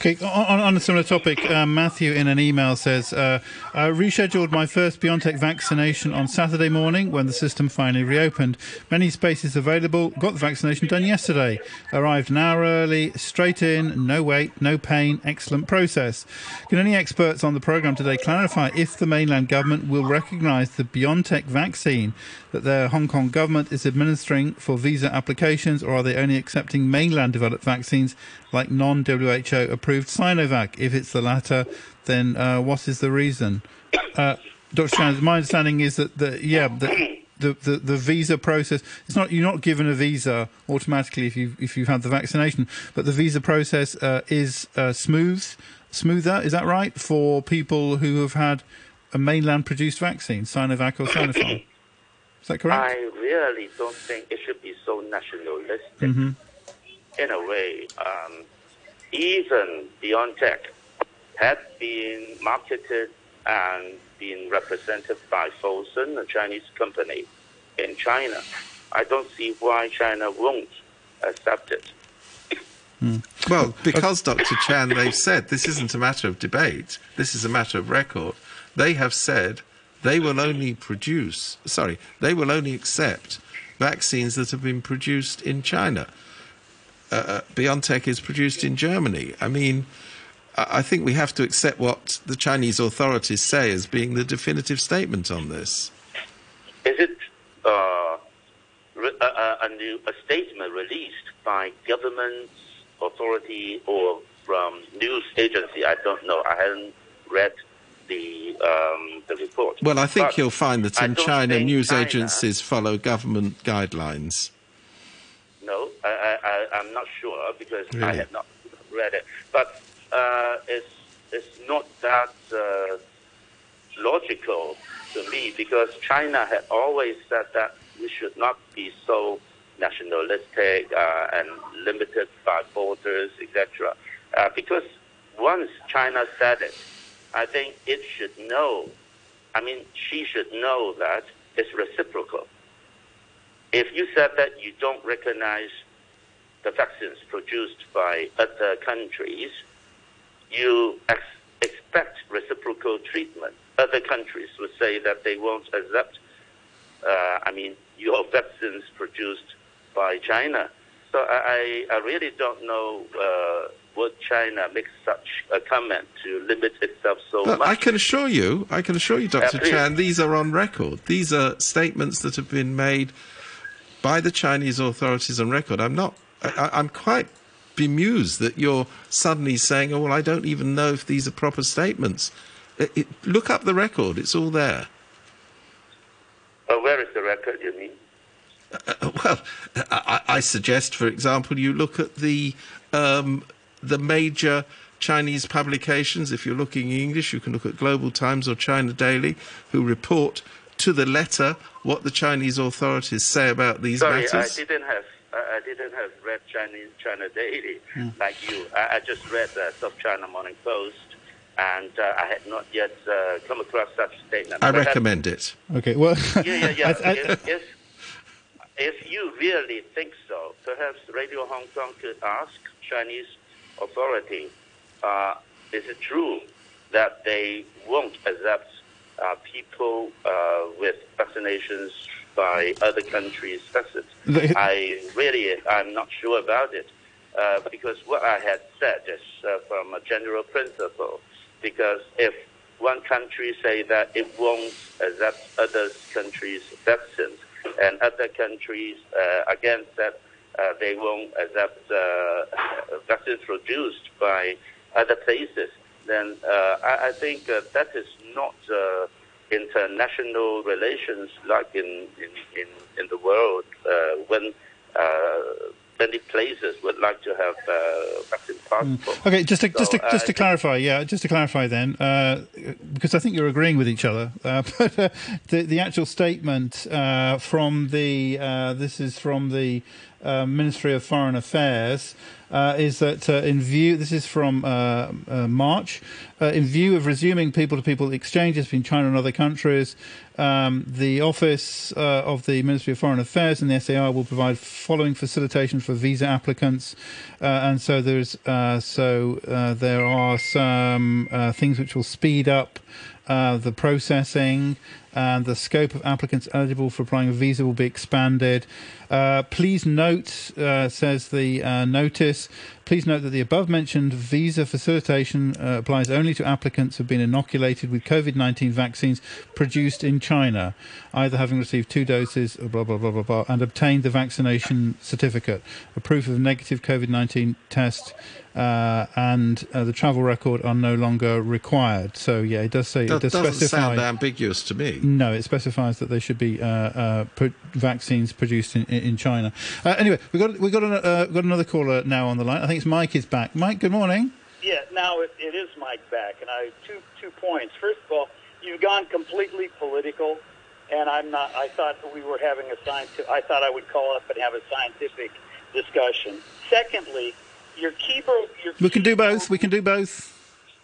Okay, on, on a similar topic, uh, Matthew in an email says, uh, I rescheduled my first BioNTech vaccination on Saturday morning when the system finally reopened. Many spaces available, got the vaccination done yesterday. Arrived an hour early, straight in, no wait, no pain, excellent process. Can any experts on the programme today clarify if the mainland government will recognise the BioNTech vaccine that their Hong Kong government is administering for visa applications, or are they only accepting mainland developed vaccines like non WHO approved Sinovac? If it's the latter, then uh, what is the reason? Uh, Dr. Chan, my understanding is that the yeah the, the, the, the visa process it's not you're not given a visa automatically if you if you've had the vaccination, but the visa process uh, is uh, smooth smoother. Is that right for people who have had a mainland produced vaccine, Sinovac or Sinopharm? Is that correct? I really don't think it should be so nationalistic. hmm In a way, um, even BioNTech had been marketed and been represented by Fosun, a Chinese company in China. I don't see why China won't accept it. Well, because Dr. Chan, they've said this isn't a matter of debate, this is a matter of record. They have said they will only produce, sorry, they will only accept vaccines that have been produced in China. Uh, uh, BioNTech is produced in Germany. I mean, I think we have to accept what the Chinese authorities say as being the definitive statement on this. Is it uh, a, a, a new a statement released by government authority or from news agency? I don't know. I haven't read the um, the report. Well, I think But you'll find that in China, news China- agencies follow government guidelines. No, I, I, I'm not sure because I have not read it. But uh, it's, it's not that uh, logical to me because China had always said that we should not be so nationalistic uh, and limited by borders, etc. Uh, because once China said it, I think it should know. I mean, she should know that it's reciprocal. If you said that you don't recognize the vaccines produced by other countries, you ex- expect reciprocal treatment. Other countries would say that they won't accept, uh, I mean, your vaccines produced by China. So I, I really don't know uh, would China make such a comment to limit itself so But much. I can assure you, I can assure you, Dr. please. Chan, these are on record. These are statements that have been made by the Chinese authorities on record. I'm not, I, I'm quite bemused that you're suddenly saying, oh, well, I don't even know if these are proper statements. It, it, look up the record, it's all there. Uh, where is the record, you mean? Uh, well, I, I suggest, for example, you look at the um, the major Chinese publications. If you're looking in English, you can look at Global Times or China Daily, who report to the letter what the Chinese authorities say about these Sorry, matters. I didn't have I I didn't have read Chinese China Daily like you. I, I just read the South China Morning Post, and uh, I had not yet uh, come across such statement. I But recommend it. Okay, well, yeah, yeah, yeah. I- I- if, if, if you really think so, perhaps Radio Hong Kong could ask Chinese authority, uh, is it true that they won't accept uh, people uh, with vaccinations by other countries' vaccines? The- I really, I'm not sure about it. Uh, because what I had said is uh, from a general principle. Because if one country say that it won't accept other countries' vaccines, and other countries uh, again said uh, they won't accept uh, vaccines produced by other places, then uh, I, I think uh, that is not uh, international relations like in in, in, in the world uh, when uh, many places would like to have uh, vaccine passports. Okay, just to just to, just to clarify, yeah, just to clarify then, uh, because I think you're agreeing with each other. Uh, but uh, the the actual statement uh, from the uh, this is from the uh, Ministry of Foreign Affairs. Uh, is that uh, in view? This is from uh, uh, March. Uh, in view of resuming people-to-people exchanges between China and other countries, um, the Office of the Ministry of Foreign Affairs and the SAR will provide following facilitation for visa applicants, and so there's so there are some things which will speed up uh, the processing and the scope of applicants eligible for applying a visa will be expanded. Uh, please note, uh, says the uh, notice, please note that the above mentioned visa facilitation uh, applies only to applicants who have been inoculated with COVID 19 vaccines produced in China, either having received two doses, blah, blah, blah, blah, blah, and obtained the vaccination certificate, a proof of negative COVID 19 test. Uh, and uh, the travel record are no longer required. So yeah, it does say That it does doesn't specify. sound ambiguous to me. No, it specifies that they should be uh, uh, pro- vaccines produced in, in in China. Uh, anyway, we got we got an, uh, got another caller now on the line. I think it's Mike is back. Mike, good morning. Yeah, now it, it is Mike back, and I two two points. First of all, you've gone completely political, and I'm not. I thought we were having a scientific. I thought I would call up and have a scientific discussion. Secondly, your keyboard. Your We can do both. We can do both.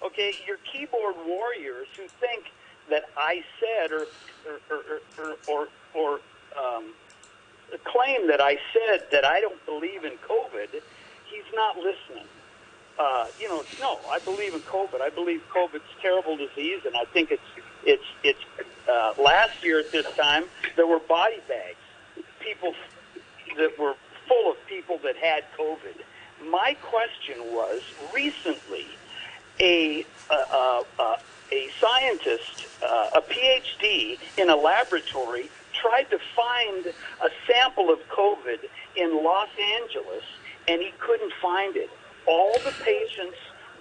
okay, your keyboard warriors who think that I said or or or or, or, or um, claim that I said that I don't believe in COVID, he's not listening. Uh, you know, no, I believe in COVID. I believe COVID's a terrible disease, and I think it's it's it's. Uh, last year at this time, there were body bags, people that were full of people that had COVID. My question was recently, a uh, uh, uh, a scientist, uh, a PhD in a laboratory, tried to find a sample of COVID in Los Angeles, and he couldn't find it. All the patients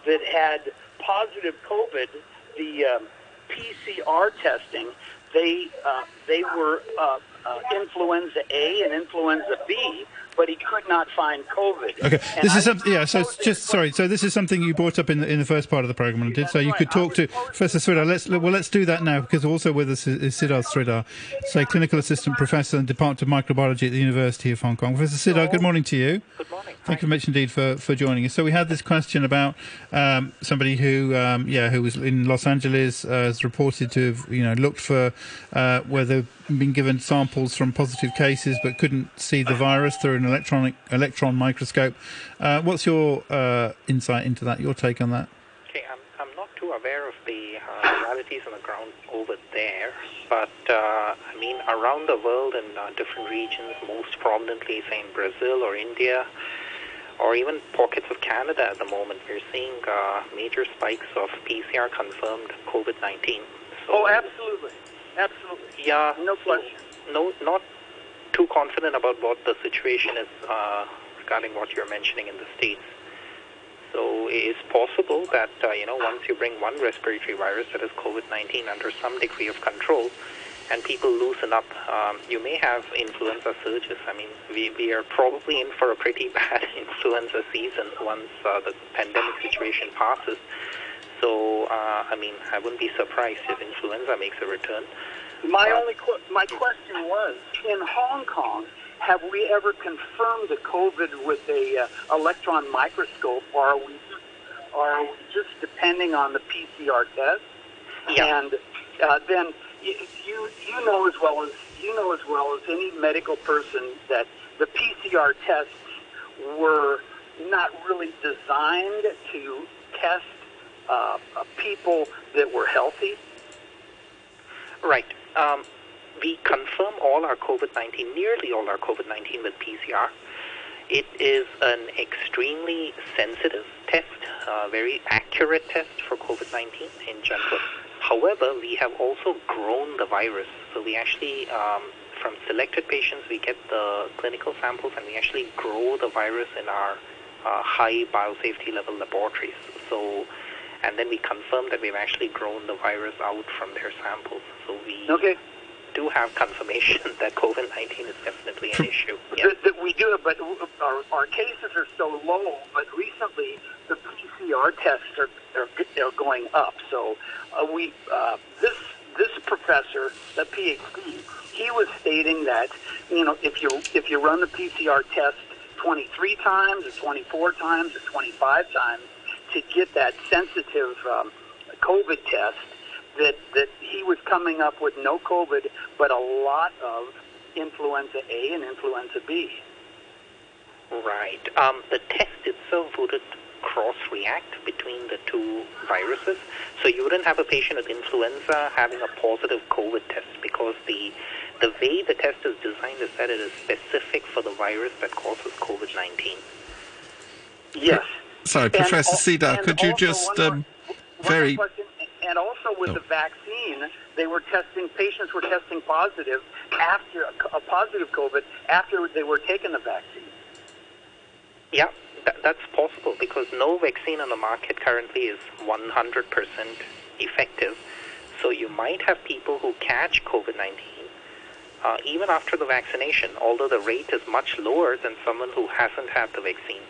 that had positive COVID, the um, PCR testing, they uh, they were uh, uh, influenza A and influenza B, but he could not find COVID. Okay, And this I is something. Yeah, so just sorry. So this is something you brought up in the, in the first part of the program, and did so you could talk to Professor Sridhar. Let's well, let's do that now because also with us is, Siddharth Sridhar, say clinical assistant professor in the Department of Microbiology at the University of Hong Kong. Professor Siddharth, good morning to you. Good morning. Thank you very much indeed for, for joining us. So we had this question about um, somebody who, um, yeah, who was in Los Angeles, uh, is reported to have, you know, looked for uh, where they've been given samples from positive cases but couldn't see the virus through an electronic electron microscope. Uh, what's your uh, insight into that? Your take on that? Okay, I'm, I'm not too aware of the uh, realities on the ground over there, but uh, I mean, around the world in uh, different regions, most prominently, say in Brazil or India, or even pockets of Canada at the moment, we're seeing uh, major spikes of PCR confirmed COVID 19. Oh, absolutely, absolutely. Yeah, no question. No, not too confident about what the situation is uh, regarding what you're mentioning in the states. So it is possible that uh, you know once you bring one respiratory virus that is COVID-19 under some degree of control, and people loosen up, um, you may have influenza surges. I mean, we, we are probably in for a pretty bad influenza season once uh, the pandemic situation passes. So, uh, I mean, I wouldn't be surprised if influenza makes a return. My only qu- my question was in Hong Kong. Have we ever confirmed the COVID with a uh, electron microscope, or are we just, are we just depending on the PCR test? Yeah. And uh, then you, you you know as well as you know as well as any medical person that the PCR tests were not really designed to test uh, uh, people that were healthy. Right. Um, we confirm all our COVID 19, nearly all our COVID 19 with PCR. It is an extremely sensitive test, a very accurate test for COVID 19 in general. However, we have also grown the virus. So we actually, um, from selected patients, we get the clinical samples and we actually grow the virus in our uh, high biosafety level laboratories. So, and then we confirm that we've actually grown the virus out from their samples. So we Okay. do have confirmation that COVID 19 is definitely an issue. Yeah. That, that we do, but our, our cases are so low. But recently, the PCR tests are are, are going up. So uh, we uh, this this professor, the PhD, he was stating that you know if you if you run the PCR test 23 times or 24 times or 25 times to get that sensitive um, COVID test, that that he was coming up with no COVID, but a lot of influenza A and influenza B. Right. Um, the test itself wouldn't cross-react between the two viruses, so you wouldn't have a patient with influenza having a positive COVID test because the the way the test is designed is that it is specific for the virus that causes COVID-19. Yes. Sorry, And Professor al- Sridhar, and could you just one more- um, One very more question, and also with Oh. the vaccine, they were testing patients were testing positive after a positive COVID after they were taking the vaccine. Yeah, that, that's possible because no vaccine on the market currently is 100% effective. So you might have people who catch COVID 19 uh, even after the vaccination, although the rate is much lower than someone who hasn't had the vaccine.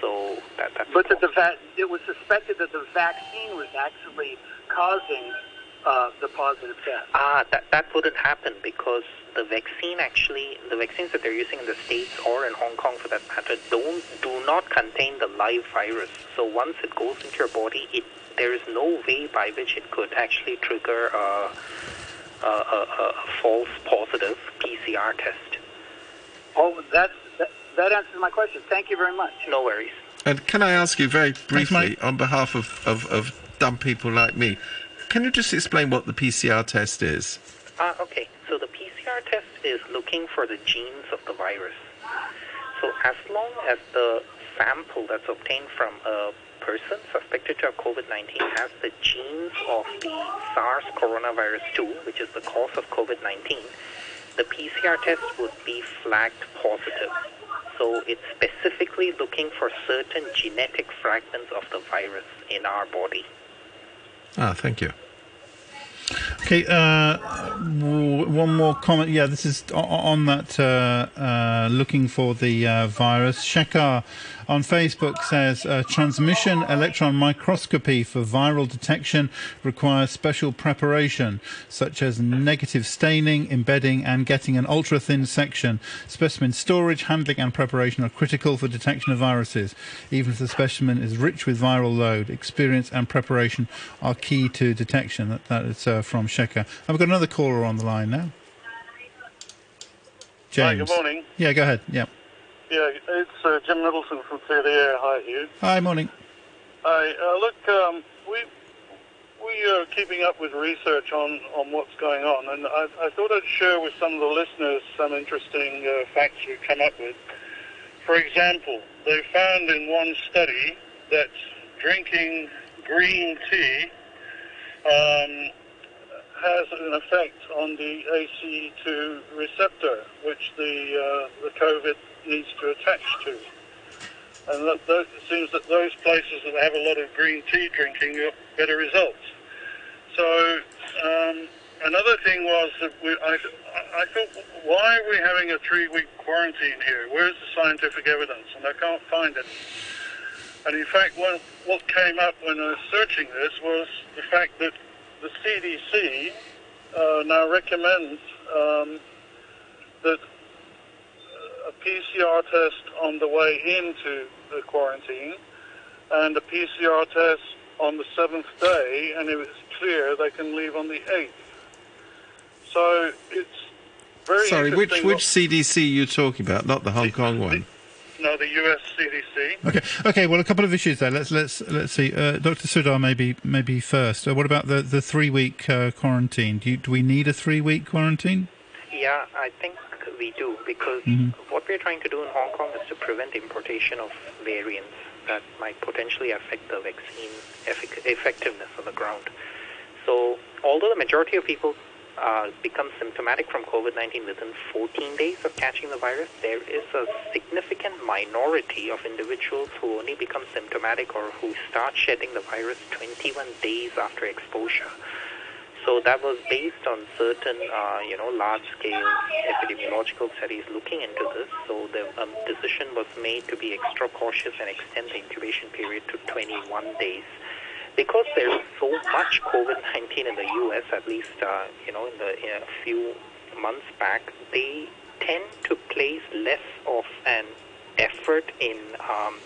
So that, that's But that the va- it was suspected that the vaccine was actually causing uh, the positive test. Ah, that that wouldn't happen because the vaccine actually, the vaccines that they're using in the states or in Hong Kong for that matter, don't do not contain the live virus. So once it goes into your body, it there is no way by which it could actually trigger a, a, a, a false positive PCR test. Oh, that's, that, that answers my question. Thank you very much. No worries. And can I ask you very briefly, on behalf of, of, of dumb people like me, can you just explain what the PCR test is? Ah, okay. So the PCR test is looking for the genes of the virus. So as long as the sample that's obtained from a person suspected to have COVID-19 has the genes of the SARS coronavirus 2, which is the cause of COVID-19, the PCR test would be flagged positive. So it's specifically looking for certain genetic fragments of the virus in our body. Ah, thank you. Okay, uh, w- one more comment. Yeah, this is on that uh, uh, looking for the uh, virus. Shekar on Facebook says uh, transmission electron microscopy for viral detection requires special preparation, such as negative staining, embedding, and getting an ultra thin section. Specimen storage, handling, and preparation are critical for detection of viruses. Even if the specimen is rich with viral load, experience and preparation are key to detection. That, that is uh, from Shekar. And we've got another caller on the line now. Hi, James. good morning. Yeah, go ahead. Yeah. Yeah, it's uh, Jim Middleton from Clear the Air. Hi, Hugh. Hi, morning. Hi, uh, look, um, we we are keeping up with research on, on what's going on, and I, I thought I'd share with some of the listeners some interesting uh, facts we've come up with. For example, they found in one study that drinking green tea um, has an effect on the ACE2 receptor, which the uh, the COVID needs to attach to. And that, that, it seems that those places that have a lot of green tea drinking get better results. So um, another thing was that we, I, I thought, why are we having a three-week quarantine here? Where's the scientific evidence? And I can't find it. And in fact, what, what came up when I was searching this was the fact that the CDC uh, now recommends um, that a PCR test on the way into the quarantine and a PCR test on the seventh day, and if it's clear, they can leave on the eighth. So it's very Sorry, which interesting which CDC are you talking about? Not the Hong Kong one. No, the US CDC. Okay. Okay. Well, a couple of issues there. Let's let's let's see. Uh, Dr. Sridhar, maybe maybe first. Uh, what about the the three week uh, quarantine? Do you, do we need a three week quarantine? Yeah, I think we do because Mhm. what we're trying to do in Hong Kong is to prevent importation of variants that might potentially affect the vaccine effic- effectiveness on the ground. So, although the majority of people uh, become symptomatic from COVID-19 within 14 days of catching the virus, there is a significant minority of individuals who only become symptomatic or who start shedding the virus 21 days after exposure. So that was based on certain, uh, you know, large-scale epidemiological studies looking into this. So the um, decision was made to be extra cautious and extend the incubation period to 21 days. Because there's so much COVID-19 in the U.S., at least, uh, you know, in the in a few months back, they tend to place less of an effort in um,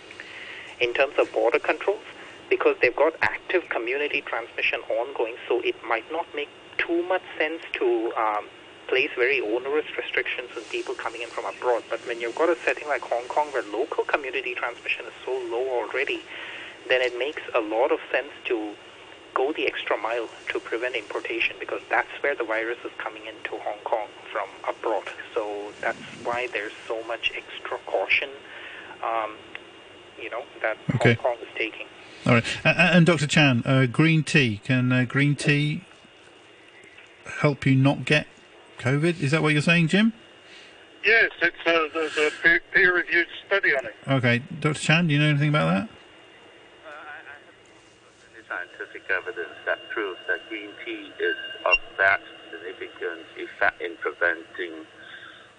in terms of border controls because they've got active community transmission ongoing, so it might not make too much sense to um, place very onerous restrictions on people coming in from abroad. But when you've got a setting like Hong Kong where local community transmission is so low already, then it makes a lot of sense to go the extra mile to prevent importation because that's where the virus is coming into Hong Kong from abroad. So that's why there's so much extra caution, um, you know, that Okay. Hong Kong is taking. All right. Uh, and Dr. Chan, uh, green tea. Can uh, green tea help you not get COVID? Is that what you're saying, Jim? Yes, it's a, there's a peer- peer-reviewed study on it. Okay. Dr. Chan, do you know anything about that? Any scientific evidence that proves that green tea is of that significant effect in preventing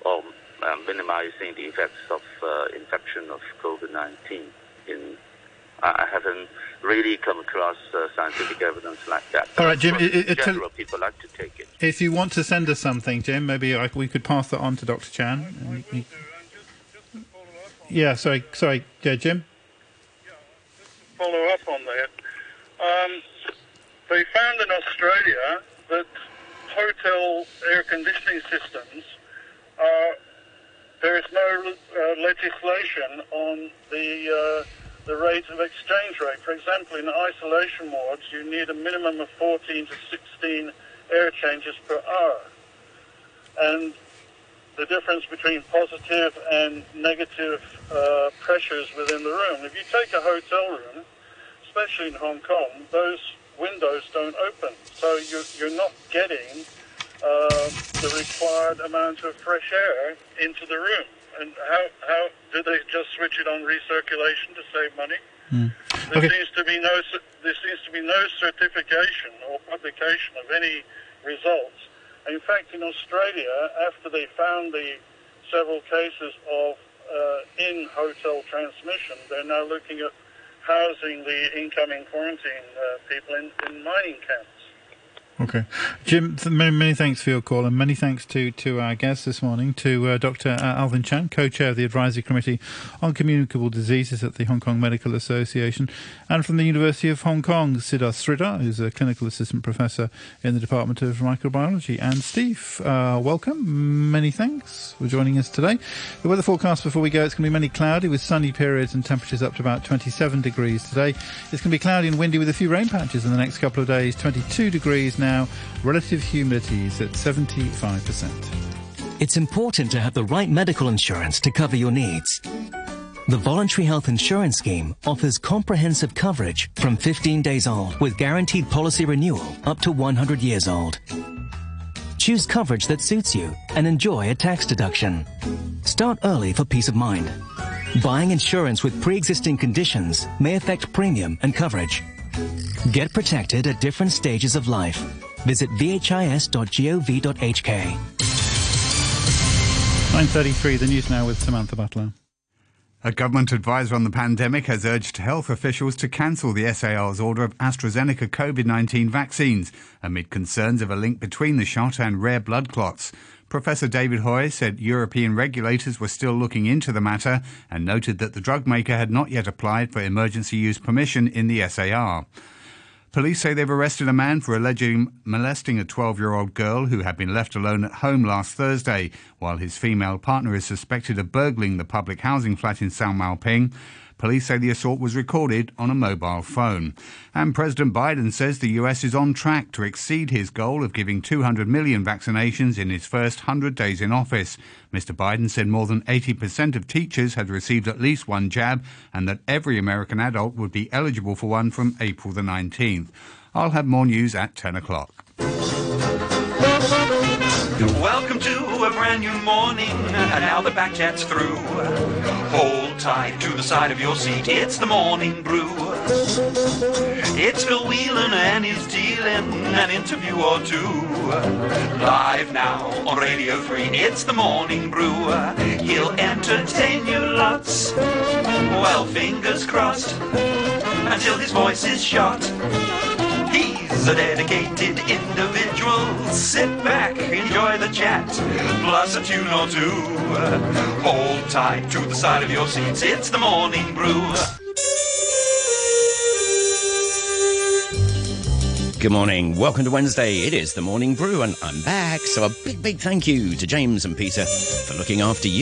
or uh, minimizing the effects of uh, infection of COVID-19. In I I haven't really come across uh, scientific evidence like that. All right, Jim, it- it- in it general, people like to take it. If you want to send us something, Jim, maybe I, we could pass that on to Dr. Chan. and he- yeah, sorry, sorry, yeah, Jim. Yeah, follow up on that. Um, they found in Australia that hotel air conditioning systems are there is no uh, legislation on the uh, the rate of exchange rate. For example, in isolation wards, you need a minimum of 14 to 16 air changes per hour, and the difference between positive and negative uh, pressures within the room. If you take a hotel room, especially in Hong Kong, those windows don't open, so you're, you're not getting uh, the required amount of fresh air into the room. And how, how did they just switch it on recirculation to save money? There Okay. seems to be no there seems to be no certification or publication of any results. In fact, in Australia, after they found the several cases of uh, in-hotel transmission, they're now looking at housing the incoming quarantine uh, people in, in mining camps. Okay. Jim, many, many thanks for your call and many thanks to, to our guest this morning, to uh, Dr. Alvin Chan, co-chair of the Advisory Committee on Communicable Diseases at the Hong Kong Medical Association, and from the University of Hong Kong, Siddharth Sridhar, who's a clinical assistant professor in the Department of Microbiology. And Steve, uh, welcome. Many thanks for joining us today. The weather forecast before we go, it's going to be mainly cloudy with sunny periods and temperatures up to about 27 degrees today. It's going to be cloudy and windy with a few rain patches in the next couple of days, 22 degrees now relative humidity is at 75%. It's important to have the right medical insurance to cover your needs. The Voluntary Health Insurance Scheme offers comprehensive coverage from 15 days old with guaranteed policy renewal up to 100 years old. Choose coverage that suits you and enjoy a tax deduction. Start early for peace of mind. Buying insurance with pre-existing conditions may affect premium and coverage. Get protected at different stages of life. Visit vhis.gov.hk. 9.33, the news now with Samantha Butler. A government advisor on the pandemic has urged health officials to cancel the SAR's order of AstraZeneca COVID 19 vaccines amid concerns of a link between the shot and rare blood clots. Professor David Hui said European regulators were still looking into the matter and noted that the drug maker had not yet applied for emergency use permission in the SAR. Police say they've arrested a man for allegedly molesting a 12 year old girl who had been left alone at home last Thursday, while his female partner is suspected of burgling the public housing flat in Sau Mau Ping. Police say the assault was recorded on a mobile phone. And President Biden says the US is on track to exceed his goal of giving 200 million vaccinations in his first 100 days in office. Mr. Biden said more than 80% of teachers had received at least one jab and that every American adult would be eligible for one from April the 19th. I'll have more news at 10 o'clock. Welcome to a brand new morning, and now the Backchat's through. Hold tight to the side of your seat, it's the morning brew. It's Phil Whelan and he's dealing an interview or two. Live now on Radio 3, it's the morning brew. He'll entertain you lots, well, fingers crossed, until his voice is shot. He's a dedicated individual. Sit back, enjoy the chat, plus a tune or two. Hold tight to the side of your seats. It's the morning brew. Good morning. Welcome to Wednesday. It is the morning brew, and I'm back. So a big, big thank you to James and Peter for looking after you.